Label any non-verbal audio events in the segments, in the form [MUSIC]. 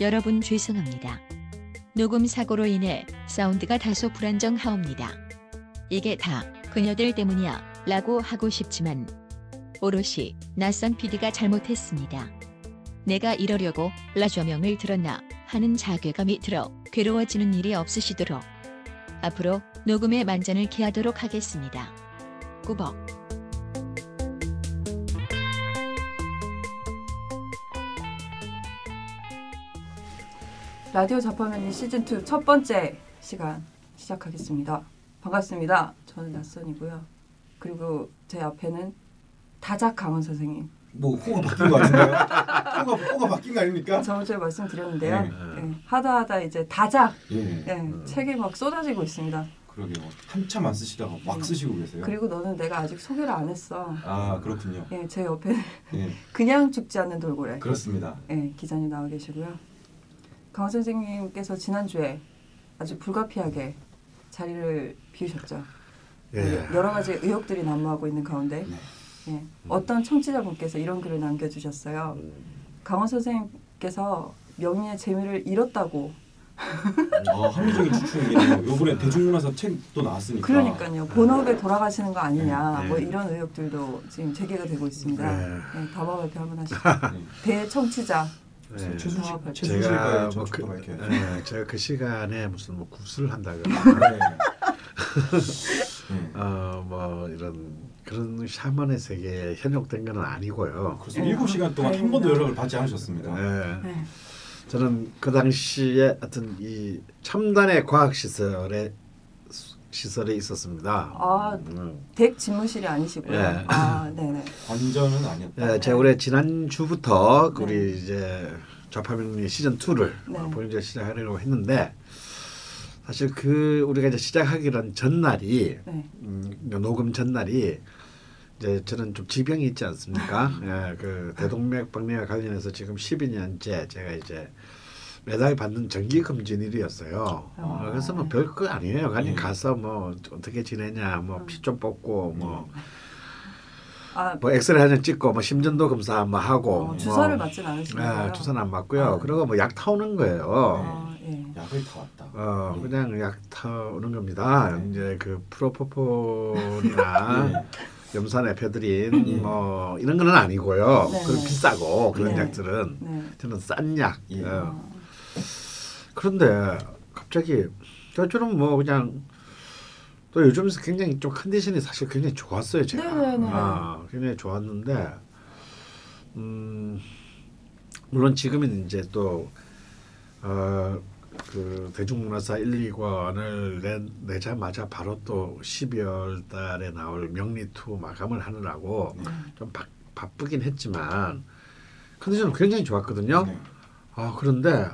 여러분 죄송합니다. 녹음 사고로 인해 사운드가 다소 불안정하옵니다. 이게 다 그녀들 때문이야 라고 하고 싶지만 오롯이 낯선 PD가 잘못했습니다. 내가 이러려고 라조명을 들었나 하는 자괴감이 들어 괴로워지는 일이 없으시도록 앞으로 녹음에 만전을 기하도록 하겠습니다. 꾸벅 라디오 자파면이 시즌 2 첫 번째 시간 시작하겠습니다. 반갑습니다. 저는 낯선이고요. 그리고 제 앞에는 다작 강원 선생님. 뭐 호가 바뀐 거 같은데요? 호가 호가 바뀐 거 아닙니까? 저번 주에 말씀드렸는데요. 네. 예, 하다 하다 이제 다작 예. 예, 책이 막 쏟아지고 있습니다. 그러게요. 한참 안 쓰시다가 막 쓰시고 계세요. 그리고 너는 내가 아직 소개를 안 했어. 아 그렇군요. 예, 제 옆에는 예. 그냥 죽지 않는 돌고래. 그렇습니다. 예, 기자님 나와 계시고요. 강원 선생님께서 지난주에 아주 불가피하게 자리를 비우셨죠. 예. 여러 가지 의혹들이 난무하고 있는 가운데 네. 예, 어떤 청취자분께서 이런 글을 남겨주셨어요. 강원 선생님께서 명리의 재미를 잃었다고. 아 합리적인 추측이네요. 요번에 대중문화사 책도 나왔으니까. 그러니까요. 본업에 돌아가시는 거 아니냐. 네. 뭐 이런 의혹들도 지금 제기가 되고 있습니다. 네. 예, 담화 발표 한번 하시죠. [LAUGHS] 네. 대청취자. 네. 최순실 제가 최순실과의 제가 저뭐 그, 그, 이렇게. 예, 제가 그 시간에 무슨 뭐 굿을 한다거나 네. 네. [LAUGHS] 어뭐 이런 그런 샤먼의 세계에 현혹된 건 아니고요. 그래서 일곱 시간 동안 한 번도 연락을 받지 않으셨습니다. 예. 네. 저는 그 당시에 하여튼 이 첨단의 과학 시설에 시설에 있었습니다. 아, 음. 댁 집무실이 아니시고요. 예. 아, 네네. 완전은 아니었다. 예, 제가 올해 지난 주부터 네. 우리 이제 좌파명리 시즌 2를 네. 본인들 시작하려고 했는데 사실 그 우리가 이제 시작하기로 전날이 네. 음, 녹음 전날이 이제 저는 좀 지병이 있지 않습니까? [LAUGHS] 예, 그 대동맥 박리와 관련해서 지금 12년째 제가 이제 매달 받는 정기 검진일이었어요. 아. 어, 그래서 뭐 별거 아니에요. 그냥 네. 가서 뭐 어떻게 지내냐, 뭐 피 좀 뽑고 뭐. 아, 뭐 엑스레이 한장 찍고 뭐 심전도 검사 뭐 하고 어, 주사를 뭐, 맞진 않으시나요? 예, 주사는 안 맞고요. 아. 그리고 뭐 약 타오는 거예요. 아, 예. 약을 다 왔다. 어 네. 그냥 약 타오는 겁니다. 네. 이제 그 프로포폴이나 [LAUGHS] 네. 염산 에페드린 예. 뭐 이런 거는 아니고요. 네. 그런 비싸고 그런 네. 약들은 네. 저는 싼 약. 예. 어. 아, 그런데 갑자기 저는 뭐 그냥 또 요즘 굉장히 좀 컨디션이 사실 굉장히 좋았어요 제가. 네네네. 아, 굉장히 좋았는데 음 물론 지금은 이제 또 어, 그 대중문화사 1, 2권을 내, 내자마자 바로 또 12월 달에 나올 명리2 마감을 하느라고 네. 좀 바, 바쁘긴 했지만 컨디션은 굉장히 좋았거든요. 네. 아 그런데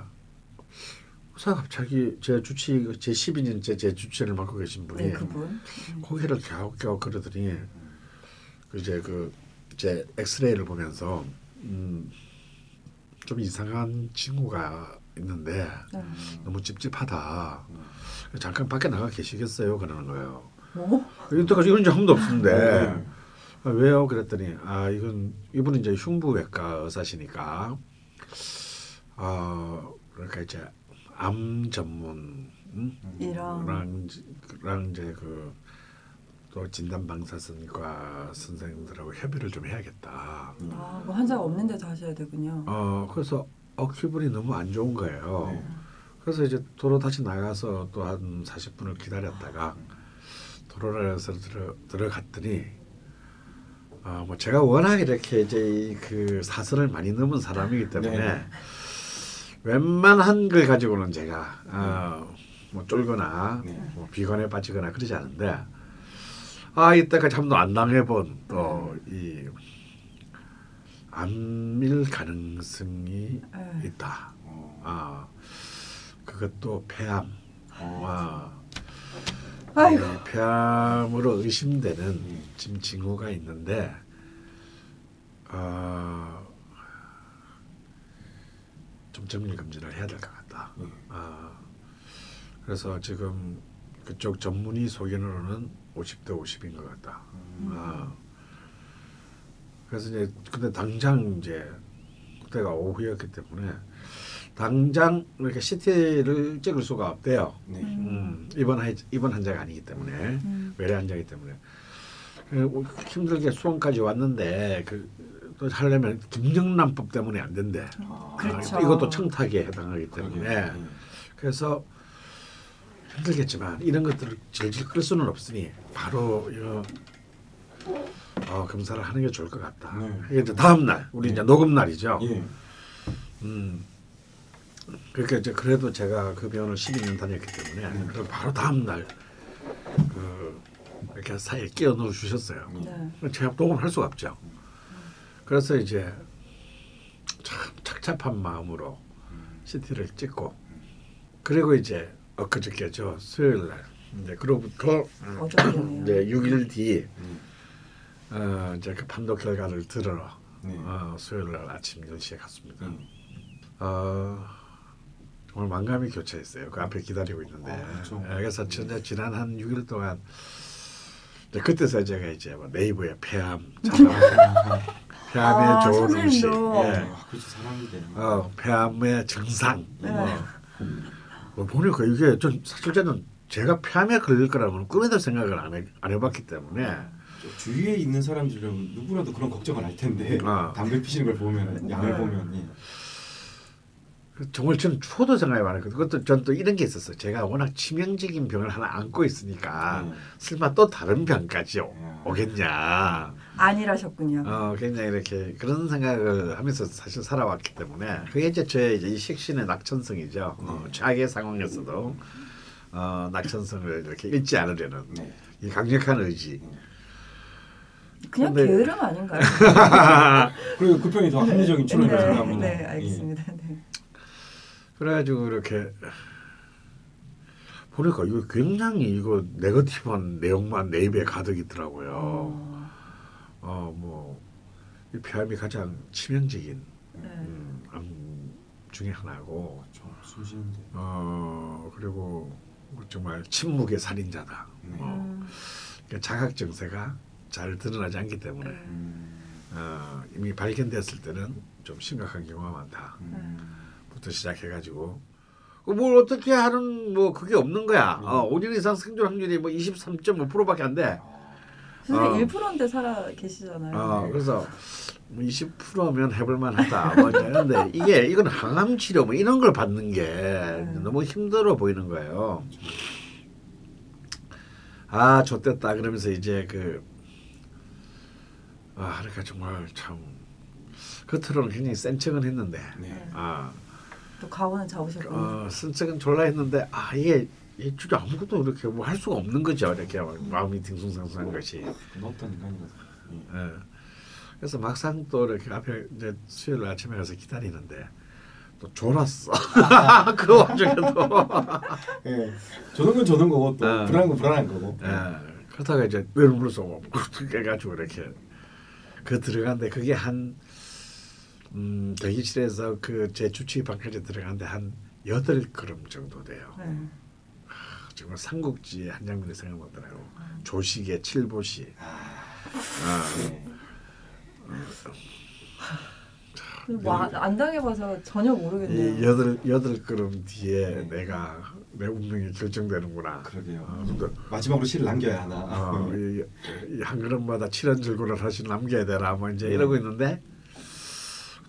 사 갑자기 제 주치 제 12년째 제 주치를 맡고 계신 분이 네, 그분. 고개를 갸웃갸웃 그러더니 그 이제 그 이제 엑스레이를 보면서 음, 좀 이상한 친구가 있는데 네. 너무 찝찝하다. 잠깐 밖에 나가 계시겠어요? 그러는 거예요. 뭐? 이때까지 이런 적한 번도 없는데 네. 아, 왜요? 그랬더니 아 이건 이분은 이제 흉부외과 의사시니까 아 그러니까 이제 암 전문 음? 이런. 랑, 랑 이제 그 또 진단 방사선과 선생님들하고 협의를 좀 해야겠다. 아, 뭐 환자가 없는 데서 하셔야 되군요. 어 그래서 어 기분이 너무 안 좋은 거예요. 네. 그래서 이제 도로 다시 나가서 또 한 40분을 기다렸다가 도로에서 들어 들어갔더니 아뭐 제가 워낙 이렇게 이제 그 사선을 많이 넘은 사람이기 때문에 네. 웬만한 걸 가지고는 제가 어 뭐 쫄거나 네. 뭐 비관에 빠지거나 그러지 않은데 아 이때까지 한 번도 안 당해본 또이 암일 가능성이 네. 있다. 어. 아 그것도 폐암. 어. 아. 이 폐암으로 의심되는 음. 지금 징후가 있는데 아, 좀 정밀 검진을 해야 될 것 같다. 음. 아, 그래서 지금 그쪽 전문의 소견으로는 50대 50인 것 같다. 아, 그래서 이제 근데 당장 이제 그때가 오후였기 때문에 당장 이렇게 CT를 찍을 수가 없대요. 네. 음, 입원 입원 환자가 아니기 때문에 음. 외래 환자이기 때문에 그 힘들게 수원까지 왔는데 그 또 하려면 김영란법 때문에 안 된대. 아, 그렇죠. 아, 이것도 청탁에 해당하기 때문에. 네. 그래서 힘들겠지만 이런 것들을 질질 끌 수는 없으니 바로 이거 어, 검사를 하는 게 좋을 것 같다. 네. 이게 이제 다음 날 우리 네. 이제 녹음 날이죠. 예. 음. 그러니까 이제 그래도 제가 그 병원을 12년 다녔기 때문에 네. 그럼 바로 다음 날 그, 이렇게 사이에 끼워 넣어 주셨어요. 네. 제가 녹음할 수가 없죠. 그래서 이제 참 착잡한 마음으로 CT를 찍고 그리고 이제 엊그저께죠 수요일 날 이제 그로부터 어저께네요. 이제 6일 뒤 음. 어, 이제 그 판독 결과를 들으러 네. 어, 수요일 날 아침 10시에 갔습니다. 음. 어, 정말 만감이 교차했어요. 그 앞에 기다리고 있는데. 아, 그렇죠. 예, 그래서 진짜 지난 한 6일 동안 그때서 제가 이제 뭐 네이버에 폐암 [LAUGHS] 폐암의 아, 좋은 음식, 선생님도. 예, 아, 그렇죠. 사람인데. 어, 폐암의 증상. 네. 뭐, 뭐 보니까 이게 전 사실 저는 제가 폐암에 걸릴 거라고는 꿈에도 생각을 안, 해, 안 해봤기 때문에 저 주위에 있는 사람들은 누구라도 그런 걱정을 할 텐데 아. 담배 피시는 걸 보면 양을 네. 보면 예. 그 정말 저는 초도 생각이 많았거든요. 그것도 전 또 이런 게 있었어요. 제가 워낙 치명적인 병을 하나 안고 있으니까 네. 설마 또 다른 병까지 오- 야. 오겠냐. 안일하셨군요. 어, 굉장히 이렇게 그런 생각을 하면서 사실 살아왔기 때문에 그게 이제 저의 이제 이 식신의 낙천성이죠. 어, 네. 최악의 상황에서도 어, 낙천성을 이렇게 잃지 않으려는 네. 이 강력한 의지. 그냥 근데- 게으름 아닌가요? [LAUGHS] [LAUGHS] 그리고 그 편이 더 합리적인 추론이라고 네, 생각합니다. 네, 알겠습니다. 네. 그래가지고 이렇게 보니까 이거 굉장히 이거 네거티브한 내용만 네이버에 가득 있더라고요. 어, 어, 뭐, 이 폐암이 가장 치명적인 네. 음, 암 중에 하나고, 저 숨쉬는데. 어, 그리고 정말 침묵의 살인자다. 네. 어, 음, 그러니까 자각 증세가 잘 드러나지 않기 때문에 음. 어, 이미 발견됐을 때는 좀 심각한 경우가 많다. 음. 부터 시작해가지고 그뭘 어떻게 하는 뭐 그게 없는 거야. 음. 어, 5년 이상 생존 확률이 뭐 23.5%밖에 안 돼. 선생님 어. 1%인데 살아 계시잖아요. 어, 그래서 뭐 20%면 해볼 만하다. 뭐 이제 근데 이게 이건 항암 치료 뭐 이런 걸 받는 게 너무 힘들어 보이는 거예요. 아, 좋됐다. 그러면서 이제 그 아, 그러니까 정말 참 겉으로는 굉장히 센 척은 했는데 네. 아, 또 가오는 잡으셨군요. 어, 쓴 척은 졸라 했는데 아, 이게 이 진짜 아무것도 이렇게 뭐 할 수가 없는 거죠. 이렇게 마음이 딩숭상숭한 것이. 어떤 인간이거든. 예. 예. 그래서 막상 또 이렇게 앞에 이제 수요일 아침에 가서 기다리는데 또 졸았어. [LAUGHS] 그 와중에도. 예. 저는 건 저는 거고 또 어. 불안한 건 불안한 거고. 예. 그러다가 이제 외로움을 쏘고 깨가지고 이렇게 그 들어갔는데 그게 한 음, 대기실에서 그 제 주치의 방까지 들어가는데 한 여덟 걸음 정도 돼요. 네. 정말 삼국지의 한 장면이 생각나더라고. 조식의 칠보시. 아, 네. 뭐 안- 안 당해봐서 전혀 모르겠네요. 이 여덟 여덟 걸음 뒤에 내가 내 운명이 결정되는구나. 그러게요. 어, 마지막으로 시를 남겨야 하나. 어, 이, 이 한 걸음마다 칠한 줄고를 다시 남겨야 되나 뭐 이제 이러고 있는데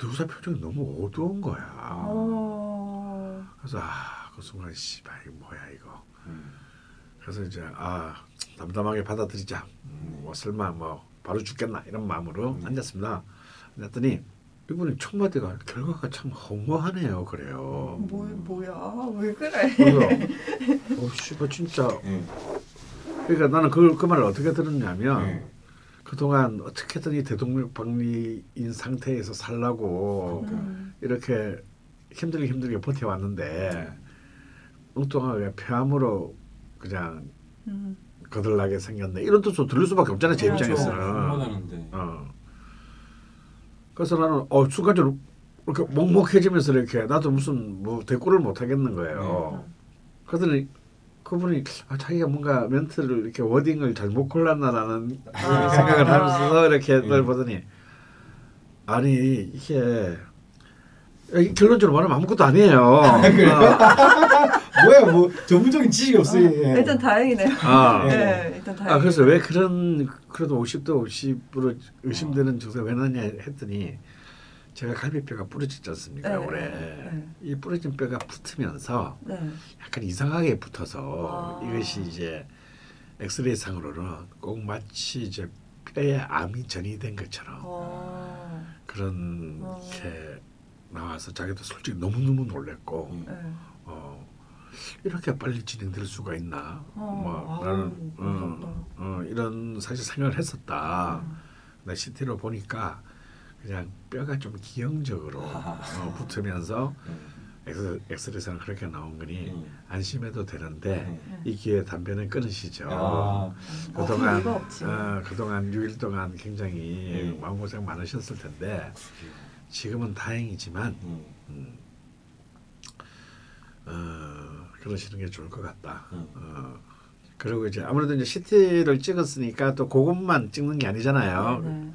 누사 표정이 너무 어두운 거야. 어... 그래서 아, 그 순간 씨발 이거 뭐야 이거. 음. 그래서 이제 아 담담하게 받아들이자. 음, 뭐 설마 뭐 바로 죽겠나 이런 마음으로 음. 앉았습니다. 앉았더니 이분이 첫 마디가 결과가 참 허무하네요. 그래요. 뭐 뭐야 왜 그래? [LAUGHS] 어 씨발 진짜 예. 그러니까 나는 그, 그 말을 어떻게 들었냐면 예. 그동안 어떻게든 이 대동맥박리인 상태에서 살라고 음. 이렇게 힘들게 힘들게 버텨왔는데 엉뚱하게 폐암으로 그냥 음. 거들나게 생겼네 이런 뜻으로 들릴 수밖에 없잖아요 제 그렇죠. 입장에서는. 어. 그래서 나는 어 순간적으로 이렇게 먹먹해지면서 이렇게 나도 무슨 뭐 대꾸를 못 하겠는 거예요. 네. 그러더니 그분이 아, 자기가 뭔가 멘트를 이렇게 워딩을 잘 못 골랐나라는 아. [LAUGHS] 생각을 하면서 이렇게 네. 널 보더니 아니 이게 이 결론적으로 말하면 아무것도 아니에요. 아, [LAUGHS] 뭐야 뭐 전문적인 지식이 없어요. 예. 일단 다행이네요. 아. 네, 일단 다행. 아 그래서 왜 그런 그래도 50도 50으로 의심되는 증세가 왜 나냐 했더니 제가 갈비뼈가 부러지지 않습니까 네, 올해 네. 이 부러진 뼈가 붙으면서 네. 약간 이상하게 붙어서 아. 이것이 이제 엑스레이 상으로는 꼭 마치 이제 뼈에 암이 전이된 것처럼 어. 그런 어. 게 나와서 자기도 솔직히 너무 너무 놀랬고 음. 네. 어, 이렇게 빨리 진행될 수가 있나? 어, 뭐 나는. 어, 어, 이런 사실 생각을 했었다. 음. 나 CT로 보니까 그냥 뼈가 좀 기형적으로 아하. 어, 붙으면서 음. 엑스, 엑스레이상은 그렇게 나온 거니 음. 안심해도 되는데 음. 이 기회에 담배는 끊으시죠. 아, 그동안 없지. 어, 그동안 6일 동안 굉장히 음. 마음고생 많으셨을 텐데 지금은 다행이지만 음. 음, 어, 그러시는 게 좋을 것 같다. 음. 어, 그리고 이제 아무래도 이제 CT를 찍었으니까 또 그것만 찍는 게 아니잖아요. 네.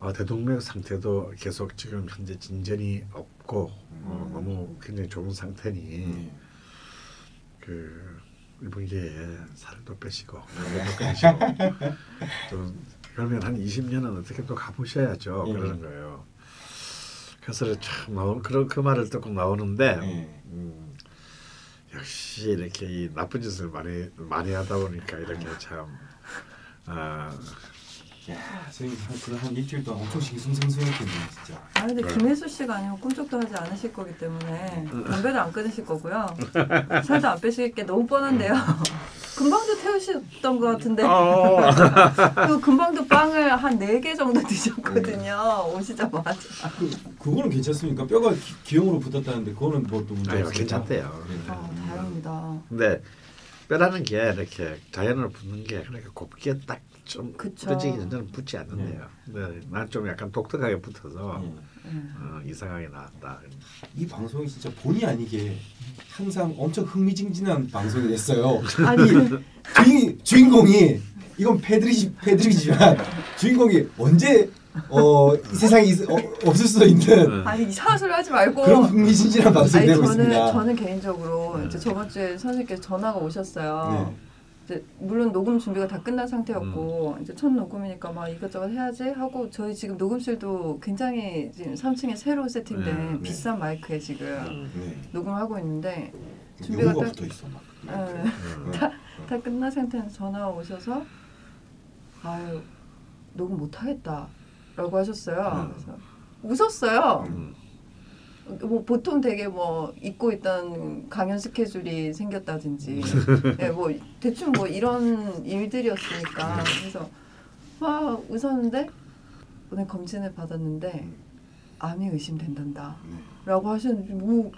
어, 대동맥 상태도 계속 지금 현재 진전이 없고 어, 음. 너무 굉장히 좋은 상태니 음. 그 이번 기회에 살도 빼시고 네. 살도 빼시고 좀 그러면 한 20년은 어떻게 또 가보셔야죠 예. 그러는 거예요. 그래서 참 나오 그런 그 말을 듣고 나오는데 예. 음, 역시 이렇게 이 나쁜 짓을 많이 많이 하다 보니까 이렇게 참 아, 야, 선생님 한, 그한 일주일 동안 엄청 싱숭생숭했겠네요, 진짜. 아 근데. 김혜수 씨가 아니면 꿈쩍도 하지 않으실 거기 때문에 담배도 안 끊으실 거고요. [LAUGHS] 살도 안 빼실 게 너무 뻔한데요. [LAUGHS] 금방도 태우셨던 것 같은데 어. [LAUGHS] 그 금방도 빵을 한 네 개 정도 드셨거든요. 오시자마자. 그, 그거는 괜찮습니까? 뼈가 기, 기형으로 붙었다는데 그거는 뭐또 문제 아유, 없습니까? 괜찮대요. 예. 아, 다행입니다. 근데 뼈라는 게 이렇게 자연으로 붙는 게 그렇게 곱게 딱 좀. 부러지기 전에는 붙지 않는데요. 근데 난좀 약간 독특하게 붙어서 예. 네. 어, 이상하게 나왔다. 이 방송이 진짜 본의 아니게 항상 엄청 흥미진진한 방송이 됐어요. 아니 주인, 주인공이 이건 패드립 패드립이지만 주인공이 언제 어, 이 세상에 있, 어, 없을 수도 있는 아니 이상한 소리 하지 말고. 그런 흥미진진한 방송이 되고 저는 있습니다. 저는 개인적으로 네. 이제 저번 주에 선생님께서 전화가 오셨어요. 네. 이제 물론 녹음 준비가 다 끝난 상태였고 음. 이제 첫 녹음이니까 막 이것저것 해야지 하고 저희 지금 녹음실도 굉장히 지금 3층에 새로 세팅된 네, 네. 비싼 마이크에 지금 네. 녹음을 하고 있는데 준비가 딱- 붙어 있어 막. 네. 음. [LAUGHS] 다, 다 끝난 상태에서 전화가 오셔서 아유 녹음 못 하겠다라고 하셨어요. 음. 그래서 웃었어요. 음. 뭐 보통 되게 뭐 잊고 있던 강연 스케줄이 생겼다든지. 예, [LAUGHS] 뭐 대충 뭐 이런 일들이었으니까. 그래서 막 웃었는데 오늘 검진을 받았는데 암이 의심된단다. 네. 라고 하시는데 뭐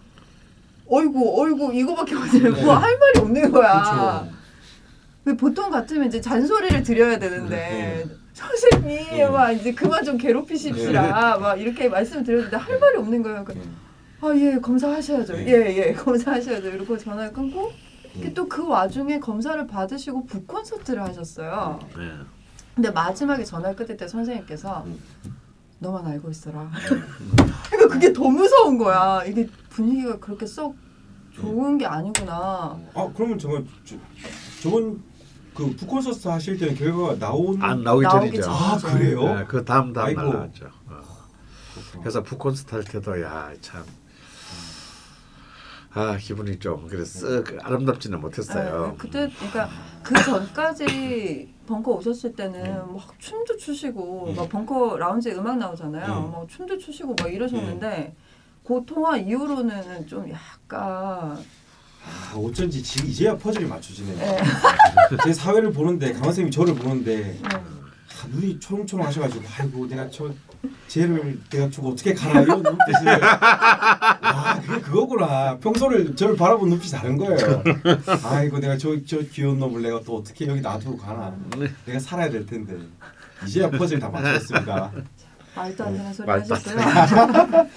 어이구 어이구 이거밖에 뭐할 말이 없는 거야. 근데 보통 같으면 이제 잔소리를 드려야 되는데 선생님 네. 막 이제 그만 좀 괴롭히십시라 막 이렇게 말씀을 드렸는데 할 말이 없는 거예요 그 네. 아, 예, 검사하셔야죠. 네. 예, 예, [LAUGHS] 검사하셔야죠. 이러고 전화를 끊고 네. 또그 와중에 검사를 받으시고 북 콘서트를 하셨어요. 네. 근데 마지막에 전화를 끊을 때 선생님께서 음. 너만 알고 있어라. [LAUGHS] 그러니까 그게 더 무서운 거야. 이게 분위기가 그렇게 썩 좋은 게 아니구나. 아 그러면 저거 저, 저번 그 북콘서트 하실 때는 결과가 나온 안 나오기 전이죠. 전. 아 그래요? 네, 그 다음 다음 날. 나왔죠. 어. 그렇구나. 그래서 북콘서트 할 때도 야 참 아 기분이 좀 그래 쓱 아름답지는 못했어요. 네, 그때 그러니까 그 전까지 벙커 오셨을 때는 네. 막 춤도 추시고 네. 막 벙커 라운지에 음악 나오잖아요. 네. 막 춤도 추시고 막 이러셨는데 그 통화 이후로는 좀 약간 아, 어쩐지 지금 이제야 퍼즐이 맞춰지네요. 예. [LAUGHS] 제 사회를 보는데 강원 선생님이 저를 보는데 네. 아, 눈이 초롱초롱 하셔가지고 아이고 내가 저 쟤를 내가 저거 어떻게 가라 이런 눈빛이. 아 그게 그거구나. 평소를 저를 바라본 눈빛이 다른 거예요. 아이고 내가 저, 저 귀여운 놈을 내가 또 어떻게 여기 놔두고 가나. 내가 살아야 될 텐데. 이제야 퍼즐 다 맞췄습니다 말도 안 되는 소리 말도 안 하셨어요. [LAUGHS]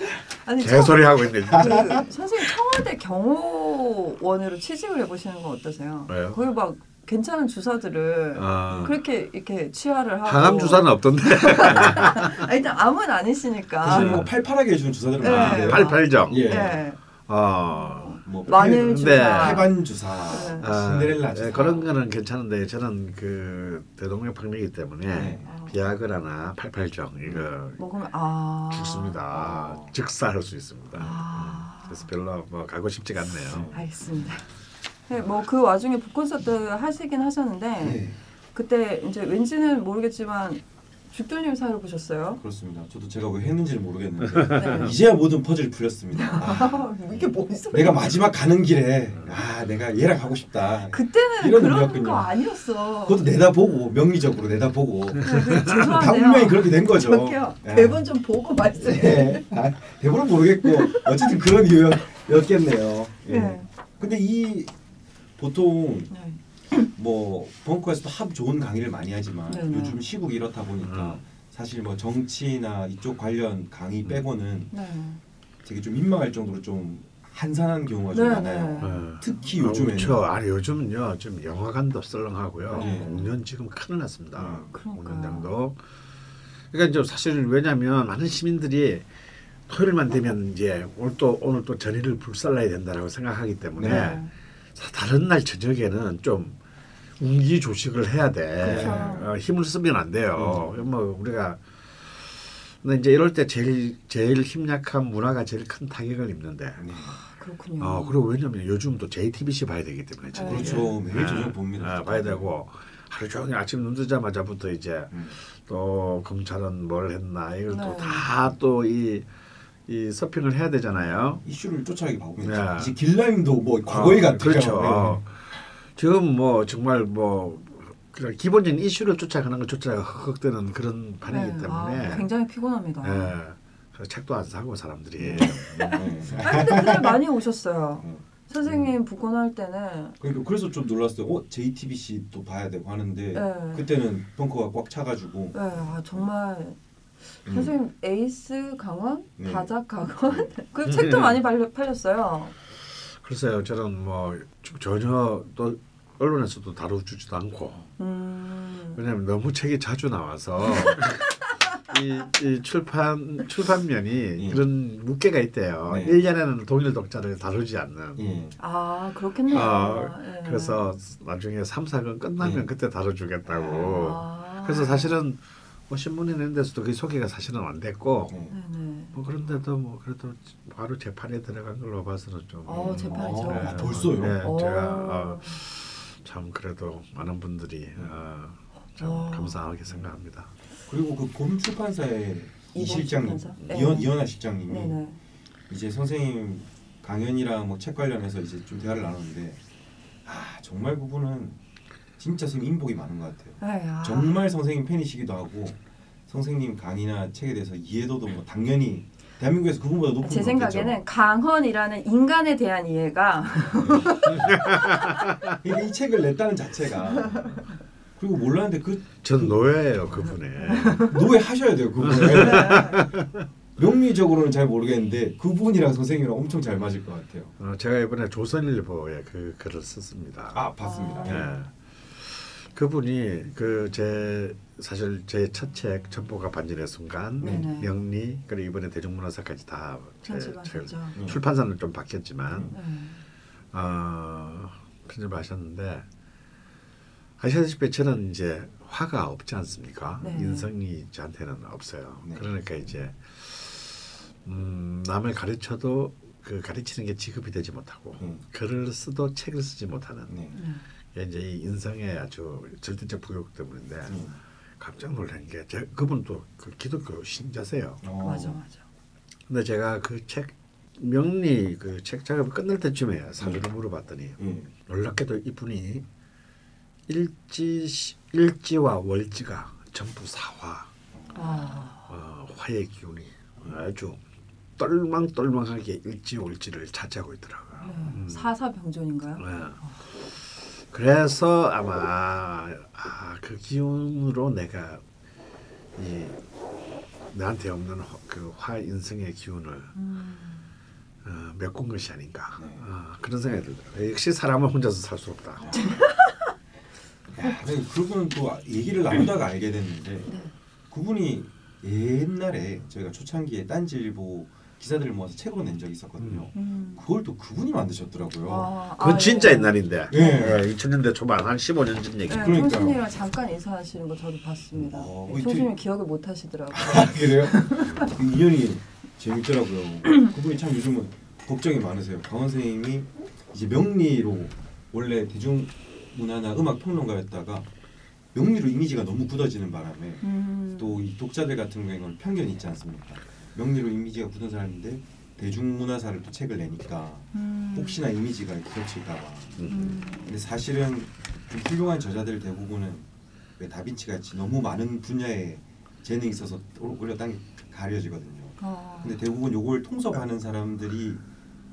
아니 청, 개소리 하고 있네. 그 선생님 청와대 경호원으로 취직을 해보시는 건 어떠세요? 왜요? 거기 막 괜찮은 주사들을 어. 그렇게 이렇게 취하를 하고 항암 주사는 없던데. [LAUGHS] 아, 일단 암은 아니시니까. 사실 뭐 팔팔하게 해주는 주사들은 네. 많은데요. 팔팔정. 예. 네. 어. 뭐 마늘 네. 주사. 해반 주사, 네. 아, 신데렐라 예, 주사 그런 거는 괜찮은데 저는 그 대동맥 박리기 때문에 네. 비아그라나 팔팔정 이거 먹으면 아 죽습니다. 아. 즉사할 수 있습니다. 아. 그래서 별로 뭐 가고 싶지가 않네요. 알겠습니다. 네, 뭐그 와중에 북콘서트 하시긴 하셨는데 네, 그때 이제 왠지는 모르겠지만 죽돌님 사를 보셨어요. 그렇습니다. 저도 제가 왜 했는지는 모르겠는데 [LAUGHS] 네. 이제야 모든 퍼즐이 풀렸습니다. 아, 아, 이게 뭔 소리야? 내가 마지막 가는 길에 아 내가 얘랑 가고 싶다. 그때는 이런 그런 의미였군요. 거 아니었어. 그것도 내다보고 명리적으로 내다보고 네, 죄송한데요. [LAUGHS] 운명이 그렇게 된 거죠. 저기요 야. 대본 좀 보고 말씀해. 네. 아, 대본은 모르겠고 어쨌든 그런 이유였겠네요. 예. 네. 근데 이 보통 네. 뭐 벙커에서도 하도 좋은 강의를 많이 하지만 네네. 요즘 시국이 이렇다 보니까 음. 사실 뭐 정치나 이쪽 관련 강의 빼고는 네. 되게 좀 민망할 정도로 좀 한산한 경우가 좀 네, 많아요. 네. 어. 특히 아, 요즘에는 그렇죠. 아니 요즘은요 좀 영화관도 썰렁하고요. 네. 공연 지금 큰일 났습니다. 음, 그러니까요. 공연장도. 그러니까 이제 사실 왜냐하면 많은 시민들이 토요일만 되면 이제 오늘 또 오늘 또 전의를 불살라야 된다라고 생각하기 때문에 네. 사- 다른 날 저녁에는 좀 운기 조식을 해야 돼. 그렇죠. 어, 힘을 쓰면 안 돼요. 뭐 우리가 근데 이제 이럴 때 제일 제일 힘약한 문화가 제일 큰 타격을 입는데. 네. 그렇군요. 어 그리고 왜냐면 요즘 또 JTBC 봐야 되기 때문에 저녁에. 그렇죠. 매일 네. 저녁 봅니다. 아, 봐야 되고 하루 종일 아침 눈 뜨자마자부터 이제 음. 또 검찰은 뭘 했나 이걸 네. 또다 또 이 이 서핑을 해야 되잖아요. 이슈를 쫓아가기 바쁩니다. 네. 이제 길라임도 뭐 과거의 어, 같아요. 그렇죠. 네. 어. 지금 뭐 정말 뭐 그냥 기본적인 이슈를 쫓아가는 것조차가 흑흑되는 그런 판이기 네. 때문에 아, 굉장히 피곤합니다. 예. 그래서 책도 안 사고 사람들이 네. 아 근데 그날 많이 오셨어요. 음. 선생님 북권할 때는 그러니까 그래서 좀 놀랐어요. 어 JTBC도 봐야 되고 하는데 네. 그때는 벙커가 꽉 차가지고 네, 아, 정말 음. 선생님 에이스 강원, 네. 다작 강원 [LAUGHS] 그 책도 많이 팔렸어요. 글쎄요 저는 뭐 전혀 또 언론에서도 다뤄주지도 않고 음, 왜냐하면 너무 책이 자주 나와서 [LAUGHS] 이, 이 출판 출판면이 예. 그런 무게가 있대요. 네. 일 1년에는 동일 독자를 다루지 않는. 예. 아 그렇겠네요. 어, 예. 그래서 나중에 3, 4권 끝나면 예. 그때 다뤄주겠다고. 아. 그래서 사실은 뭐 신문에 낸 데서도 그 소개가 사실은 안 됐고 네. 뭐 그런데도 뭐 그래도 바로 재판에 들어간 걸로 봐서는 좀. 어, 재판이죠. 아, 네, 벌써요? 네, 오. 제가 어, 참 그래도 많은 분들이 어, 참 오. 감사하게 생각합니다. 그리고 그곰 출판사의 이 출판사? 네. 이현 이현아 실장님이 네네. 이제 선생님 강연이랑 뭐 책 관련해서 이제 좀 대화를 나눴는데 아 정말 그분은 진짜 선생님 인복이 많은 것 같아요. 에이, 아. 정말 선생님 팬이시기도 하고 선생님 강의나 책에 대해서 이해도도 뭐 당연히 대한민국에서 그분보다 높은 제건 생각에는 강헌이라는 인간에 대한 이해가. [LAUGHS] 그러니까 이 책을 냈다는 자체가 그리고 몰랐는데 그전 노예예요 그분의. 노예 하셔야 돼요 그분을 [LAUGHS] 네. 명리적으로는 잘 모르겠는데 그분이랑 선생님이랑 엄청 잘 맞을 것 같아요. 어, 제가 이번에 조선일보에 그 글을 썼습니다. 아 봤습니다. 아. 예. 그분이 그 제 사실 제 첫책 전보가 반전의 순간, 네네. 명리 그리고 이번에 대중문화사까지 다제책 편집하셨죠. 음. 출판사는 좀 바뀌었지만 네. 어, 편집하셨는데 아시다시피 저는 이제 화가 없지 않습니까? 네. 인성이 저한테는 없어요. 네. 그러니까 이제 음, 남을 가르쳐도 그 가르치는 게 지급이 되지 못하고 음. 글을 쓰도 책을 쓰지 못하는 네. 네. 이게 이제 이 인성의 아주 절대적 부योग 때문인데 음. 깜짝 놀란 게 제, 그분도 그 기독교 신자세요. 어. 맞아 맞아. 근데 제가 그 책 명리 그 책 작업을 끝날 때쯤에 사주를 물어봤더니 예. 놀랍게도 이분이 일지 일지와 월지가 전부 사화 아, 어, 화의 기운이 아주 똘망똘망하게 일지 월지를 차지하고 있더라고요. 네. 음. 사사병존인가요? 네. 그래서 아마 아, 그 기운으로 내가 이 나한테 없는 화- 그 화인성의 기운을 음, 어, 메꾼 것이 아닌가 네. 어, 그런 생각이 들더라고요. 역시 사람은 혼자서 살 수 없다. 야, 근데 그분은 또 얘기를 나누다가 알게 됐는데 네. 그분이 옛날에 저희가 초창기에 딴지일보 기사들을 모아서 책으로 낸 적이 있었거든요. 음. 그걸 또 그분이 만드셨더라고요. 아, 그건 아, 진짜 예. 옛날인데. 네. 어, 2000년대 초반 한 15년 전 얘기. 네, 그러니까요. 총수님이랑 잠깐 인사하시는 거 저도 봤습니다. 어, 네, 뭐 총수님 기억을 못 하시더라고요. 아, 그래요? 그 인연이 재밌더라고요. 그분이 참 요즘은 걱정이 많으세요. 강원 선생님이 이제 명리로 원래 대중문화나 음악 평론가였다가 명리로 이미지가 너무 굳어지는 바람에 음. 또이 독자들 같은 경우는 편견이 있지 않습니까? 명리로 이미지가 굳은 사람인데 대중문화사를 또 책을 내니까 음. 혹시나 이미지가 겹칠까봐. 음. 근데 사실은 좀 훌륭한 저자들 대부분은 왜 다빈치 같이 너무 많은 분야에 재능이 있어서 오히려 땅이 가려지거든요. 어. 근데 대부분 요걸 통섭하는 사람들이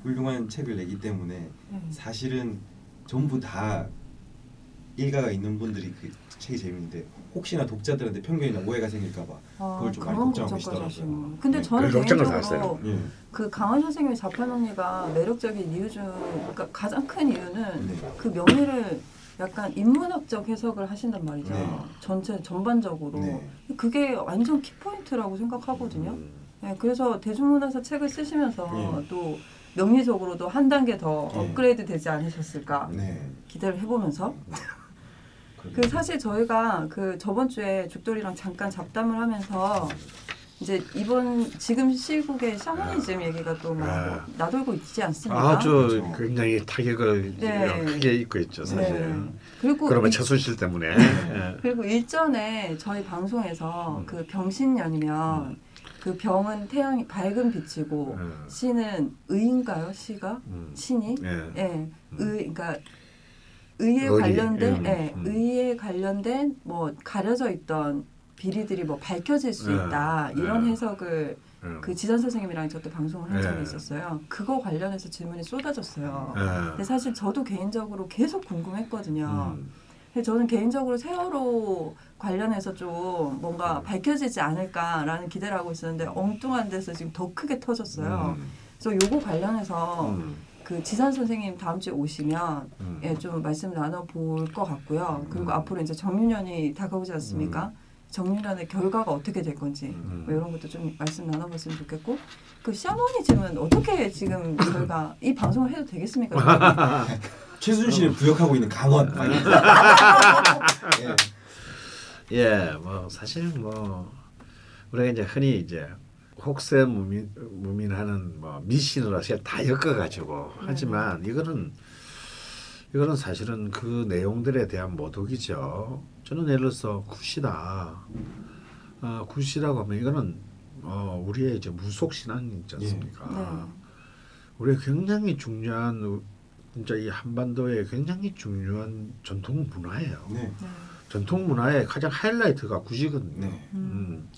훌륭한 책을 내기 때문에 네. 사실은 전부 다 일가가 있는 분들이 그 책이 재밌는데 혹시나 독자들한테 편견이나 오해가 생길까봐 아, 그걸 좀 많이 걱정하고 계시더라고요. 근데 네. 저는 개인적으로. 예. 그 강원 선생님의 자편언니가 매력적인 이유 중 그러니까 가장 큰 이유는 네. 그 명예를 약간 인문학적 해석을 하신단 말이죠. 네. 전체 전반적으로 네. 그게 완전 키포인트라고 생각하거든요. 음. 네, 그래서 대중문화사 책을 쓰시면서 네. 또 명리적으로도 한 단계 더 네. 업그레이드 되지 않으셨을까 네. 기대를 해보면서 그. 사실 저희가 그 저번 주에 죽돌이랑 잠깐 잡담을 하면서 이제 이번 지금 시국의 샤머니즘 얘기가 또막 아. 나돌고 있지 않습니까? 아주 그렇죠. 굉장히 타격을 네. 크게 입고 있죠 사실. 네. 그리고 그러면 이- 최순실 때문에. 예. 그리고 일전에 저희 방송에서 음. 그 병신년이면 그 병은 태양이 밝은 빛이고 음. 신은 의인가요? 시가 음. 신이 예. 예, 의 그러니까 의에 관련된 음, 예, 음. 의에 관련된 뭐 가려져 있던 비리들이 뭐 밝혀질 수 네, 있다 이런 네. 해석을 음. 그 지선 선생님이랑 저도 방송을 한 적이 네. 있었어요. 그거 관련해서 질문이 쏟아졌어요. 예. 근데 사실 저도 개인적으로 계속 궁금했거든요. 음. 저는 개인적으로 세월호 관련해서 좀 뭔가 음. 밝혀지지 않을까라는 기대를 하고 있었는데 엉뚱한 데서 지금 더 크게 터졌어요. 음. 그래서 요거 관련해서 음. 그 지산 선생님 다음 주에 오시면 음. 예, 좀 말씀 나눠볼 것 같고요. 그리고 음. 앞으로 이제 정유년이 다가오지 않습니까? 정유년의 결과가 어떻게 될 건지 음. 뭐 이런 것도 좀 말씀 나눠봤으면 좋겠고 그 샤머니즘은 어떻게 지금 [LAUGHS] 저희가 이 방송을 해도 되겠습니까? [LAUGHS] 최순실을 부역하고 있는 강원. 예. [LAUGHS] 예, 뭐 사실 뭐 우리가 이제 흔히 이제 혹세 무민 무민하는 뭐 미신으로 사실 다 엮어가지고 하지만 이거는 이거는 사실은 그 내용들에 대한 모독이죠. 저는 예를 들어서 굿이다. 어, 굿이라고 하면 이거는 어, 우리의 이제 무속 신앙이지 않습니까? 네. 우리 굉장히 중요한 우- 진짜 이 한반도의 굉장히 중요한 전통 문화예요. 네. 네. 전통 문화의 가장 하이라이트가 굿이거든요. 네. 음.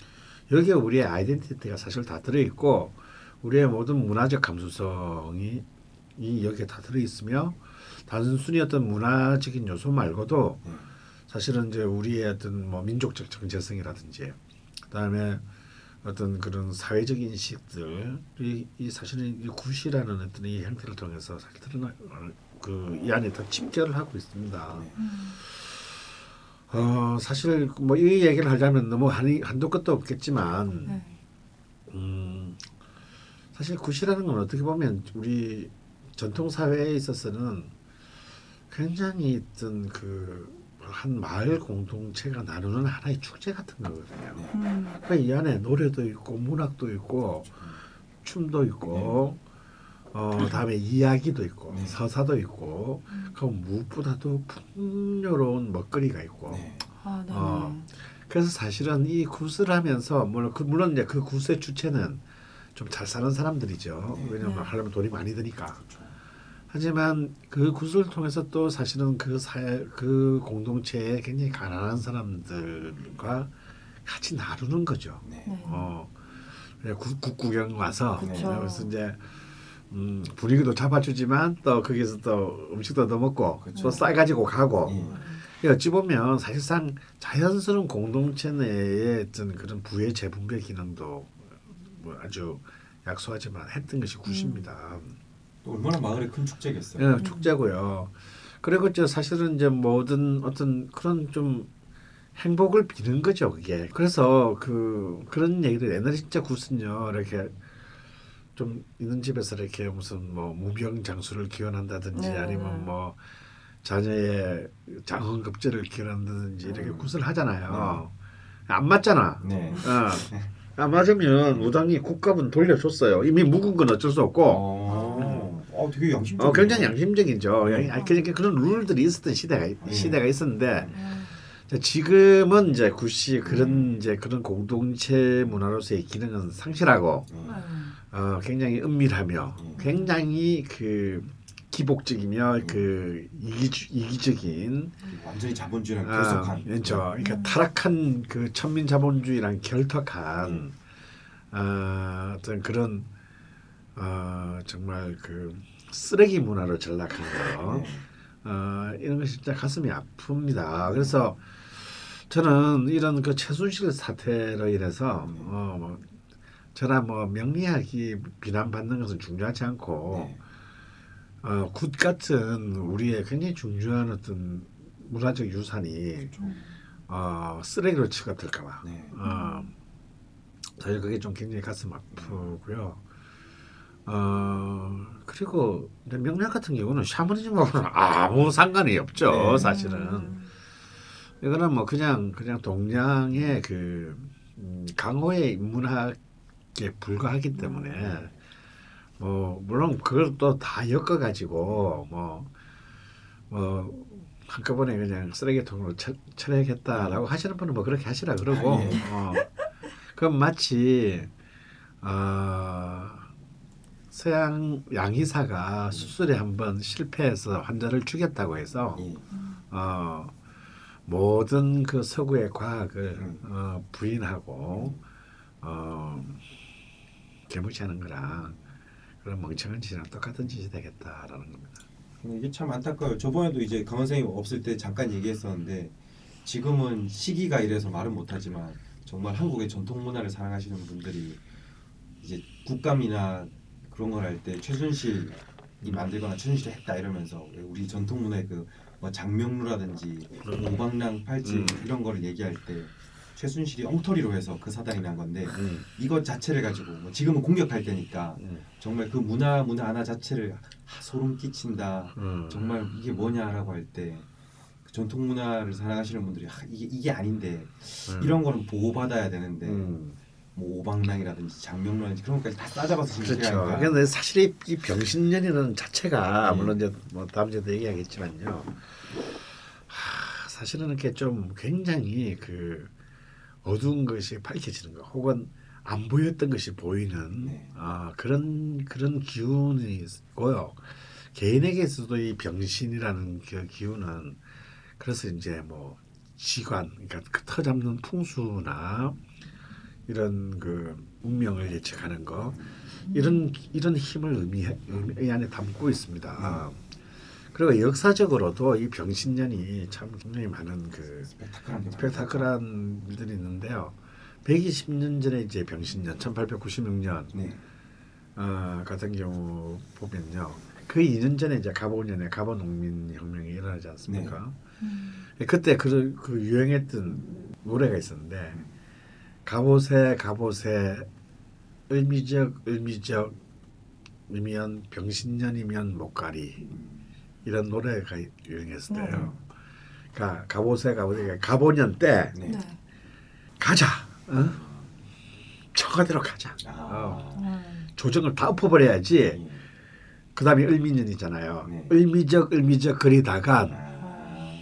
여기에 우리의 아이덴티티가 사실 다 들어있고 우리의 모든 문화적 감수성이 이 여기에 다 들어있으며 단순히 어떤 문화적인 요소 말고도 네. 사실은 이제 우리의 어떤 뭐 민족적 정체성이라든지 그다음에 어떤 그런 사회적 인식들이 이 사실은 이 굿이라는 어떤 이 형태를 통해서 사실 드러나 그이 안에 다 집결을 하고 있습니다. 네. 어 사실 뭐 이 얘기를 하자면 너무 한, 한도 끝도 없겠지만 네. 음 사실 굿이라는 건 어떻게 보면 우리 전통 사회에 있어서는 굉장히 어떤 그한 마을 공동체가 나누는 하나의 축제 같은 거거든요. 음. 그러니까 이 안에 노래도 있고 문학도 있고 춤도 있고 어 다음에 이야기도 있고 네. 서사도 있고 그 무엇보다도 풍요로운 먹거리가 있고 네. 아, 네. 어. 그래서 사실은 이 굿을 하면서 물론 그 물론 이제 그 굿의 주체는 좀 잘 사는 사람들이죠. 네. 왜냐면 네. 하려면 돈이 많이 드니까. 그렇죠. 하지만 그 굿을 통해서 또 사실은 그 사회 그 공동체에 굉장히 가난한 사람들과 같이 나누는 거죠. 어, 국, 국 구경 와서 그쵸. 그래서 이제 음, 분위기도 잡아주지만 또 거기서 또 음식도 더 먹고 그쵸. 또 싸가지고 가고 예. 이 어찌 보면 사실상 자연스러운 공동체 내의 어떤 그런 부의 재분배 기능도 뭐 아주 약소하지만 했던 것이 굿입니다. 또 얼마나 마을의 큰 축제겠어요. 예, 축제고요. 그리고 이제 사실은 이제 모든 어떤 그런 좀 행복을 비는 거죠 그게. 그래서 그 그런 얘기를 옛날에 진짜 굿은요 이렇게 좀 있는 집에서 이렇게 무슨 뭐 무병 장수를 기원한다든지 네. 아니면 뭐 자녀의 장흥 급제를 기원한다든지 이렇게 음. 굿을 하잖아요. 안 맞잖아. 네. 어. [LAUGHS] 안 맞으면 무당이 국값은 돌려줬어요. 이미 묵은 건 어쩔 수 없고. 어, 어 되게 양심적. 어, 굉장히 양심적이죠. 양- 아니, 그러니까 그런 룰들이 있었던 시대가 시대가 있었는데 음. 자, 지금은 이제 굿이 그런 이제 그런 공동체 문화로서의 기능은 상실하고 어, 굉장히 은밀하며 음. 굉장히 그 기복적이며 그 이기, 이기적인 완전히 자본주의랑 아, 결속한. 그렇죠. 그러니까 타락한 그 천민 자본주의랑 결탁한 음. 어, 어떤 그런 어, 정말 그 쓰레기 문화로 전락한 거 네. 어, 이런 것이 진짜 가슴이 아픕니다. 그래서 저는 이런 그 최순실 사태로 인해서 음. 어, 뭐 저나 뭐 명리학이 비난받는 것은 중요하지 않고 네. 어, 굿 같은 우리의 굉장히 중요한 어떤 문화적 유산이 어, 쓰레기로 취급될까봐 네. 어, 사실 그게 좀 굉장히 가슴 아프고요. 어, 그리고 명리 같은 경우는 샤머니즘하고는 아무 상관이 없죠. 네. 사실은 이거는 뭐 그냥 그냥 동양의 그 음, 강호의 인문학에 불과하기 때문에 뭐 물론 그걸 또 다 엮어 가지고 뭐 뭐 한꺼번에 그냥 쓰레기통으로 처, 처리하겠다라고 하시는 분은 뭐 그렇게 하시라 그러고 아, 예. 어, 그건 마치 어, 서양 양의사가 수술에 한번 실패해서 환자를 죽였다고 해서 예. 어, 모든 그 서구의 과학을 음. 어, 부인하고 어, 개무시하는 거랑 그런 멍청한 짓이랑 똑같은 짓이 되겠다라는 겁니다. 이게 참 안타까워요. 저번에도 이제 강원 선생님 없을 때 잠깐 얘기했었는데 지금은 시기가 이래서 말은 못하지만 정말 한국의 전통 문화를 사랑하시는 분들이 이제 국감이나 그런 걸 할 때 최순실이 만들거나 최순실이 했다 이러면서 우리 전통 문화의 그 뭐 장명루라든지 오방랑 팔찌 음. 이런 거를 얘기할 때 최순실이 엉터리로 해서 그 사단이 난 건데 음, 이것 자체를 가지고 뭐 지금은 공격할 때니까 음, 정말 그 문화 문화 하나 자체를 아, 소름 끼친다. 음. 정말 이게 뭐냐라고 할 때 전통 문화를 사랑하시는 분들이 아, 이게 이게 아닌데 음. 이런 거는 보호받아야 되는데 음. 뭐 오방랑이라든지 장명루라든지 그런 것까지 다 싸잡아서 그렇죠. 근데 사실 이- 이 병신년이라는 자체가 네. 물론 이제 뭐 다음 주에도 얘기하겠지만요. 하, 사실은 이렇게 좀 굉장히 그 어두운 것이 밝혀지는 거, 혹은 안 보였던 것이 보이는 네. 아, 그런 그런 기운이 있고요. 개인에게서도 이 병신이라는 그 기운은 그래서 이제 뭐 지관, 그러니까 그 터잡는 풍수나 이런 그 운명을 예측하는 거 이런 이런 힘을 의미 이 안에 담고 있습니다. 그리고 역사적으로도 이 병신년이 참 굉장히 많은 그 스펙타클한 일들이 있는데요. 120년 전에 이제 병신년 1896년 네. 어, 같은 경우 보면요. 그 2년 전에 이제 가보년에 가보 농민 혁명이 일어나지 않습니까? 그때 그, 그 유행했던 노래가 있었는데 갑옷에 갑옷에 을미적 을미적 이면 병신년이면 못가리 이런 노래가 유행했어요. 그러니까 갑옷에 갑옷에 가보년 때 네. 네. 가자, 어? 청와대로 가자. 아. 어. 음. 조정을 다 엎어버려야지. 예. 그 다음에 을미년이잖아요. 네. 을미적 을미적 거리다가 아.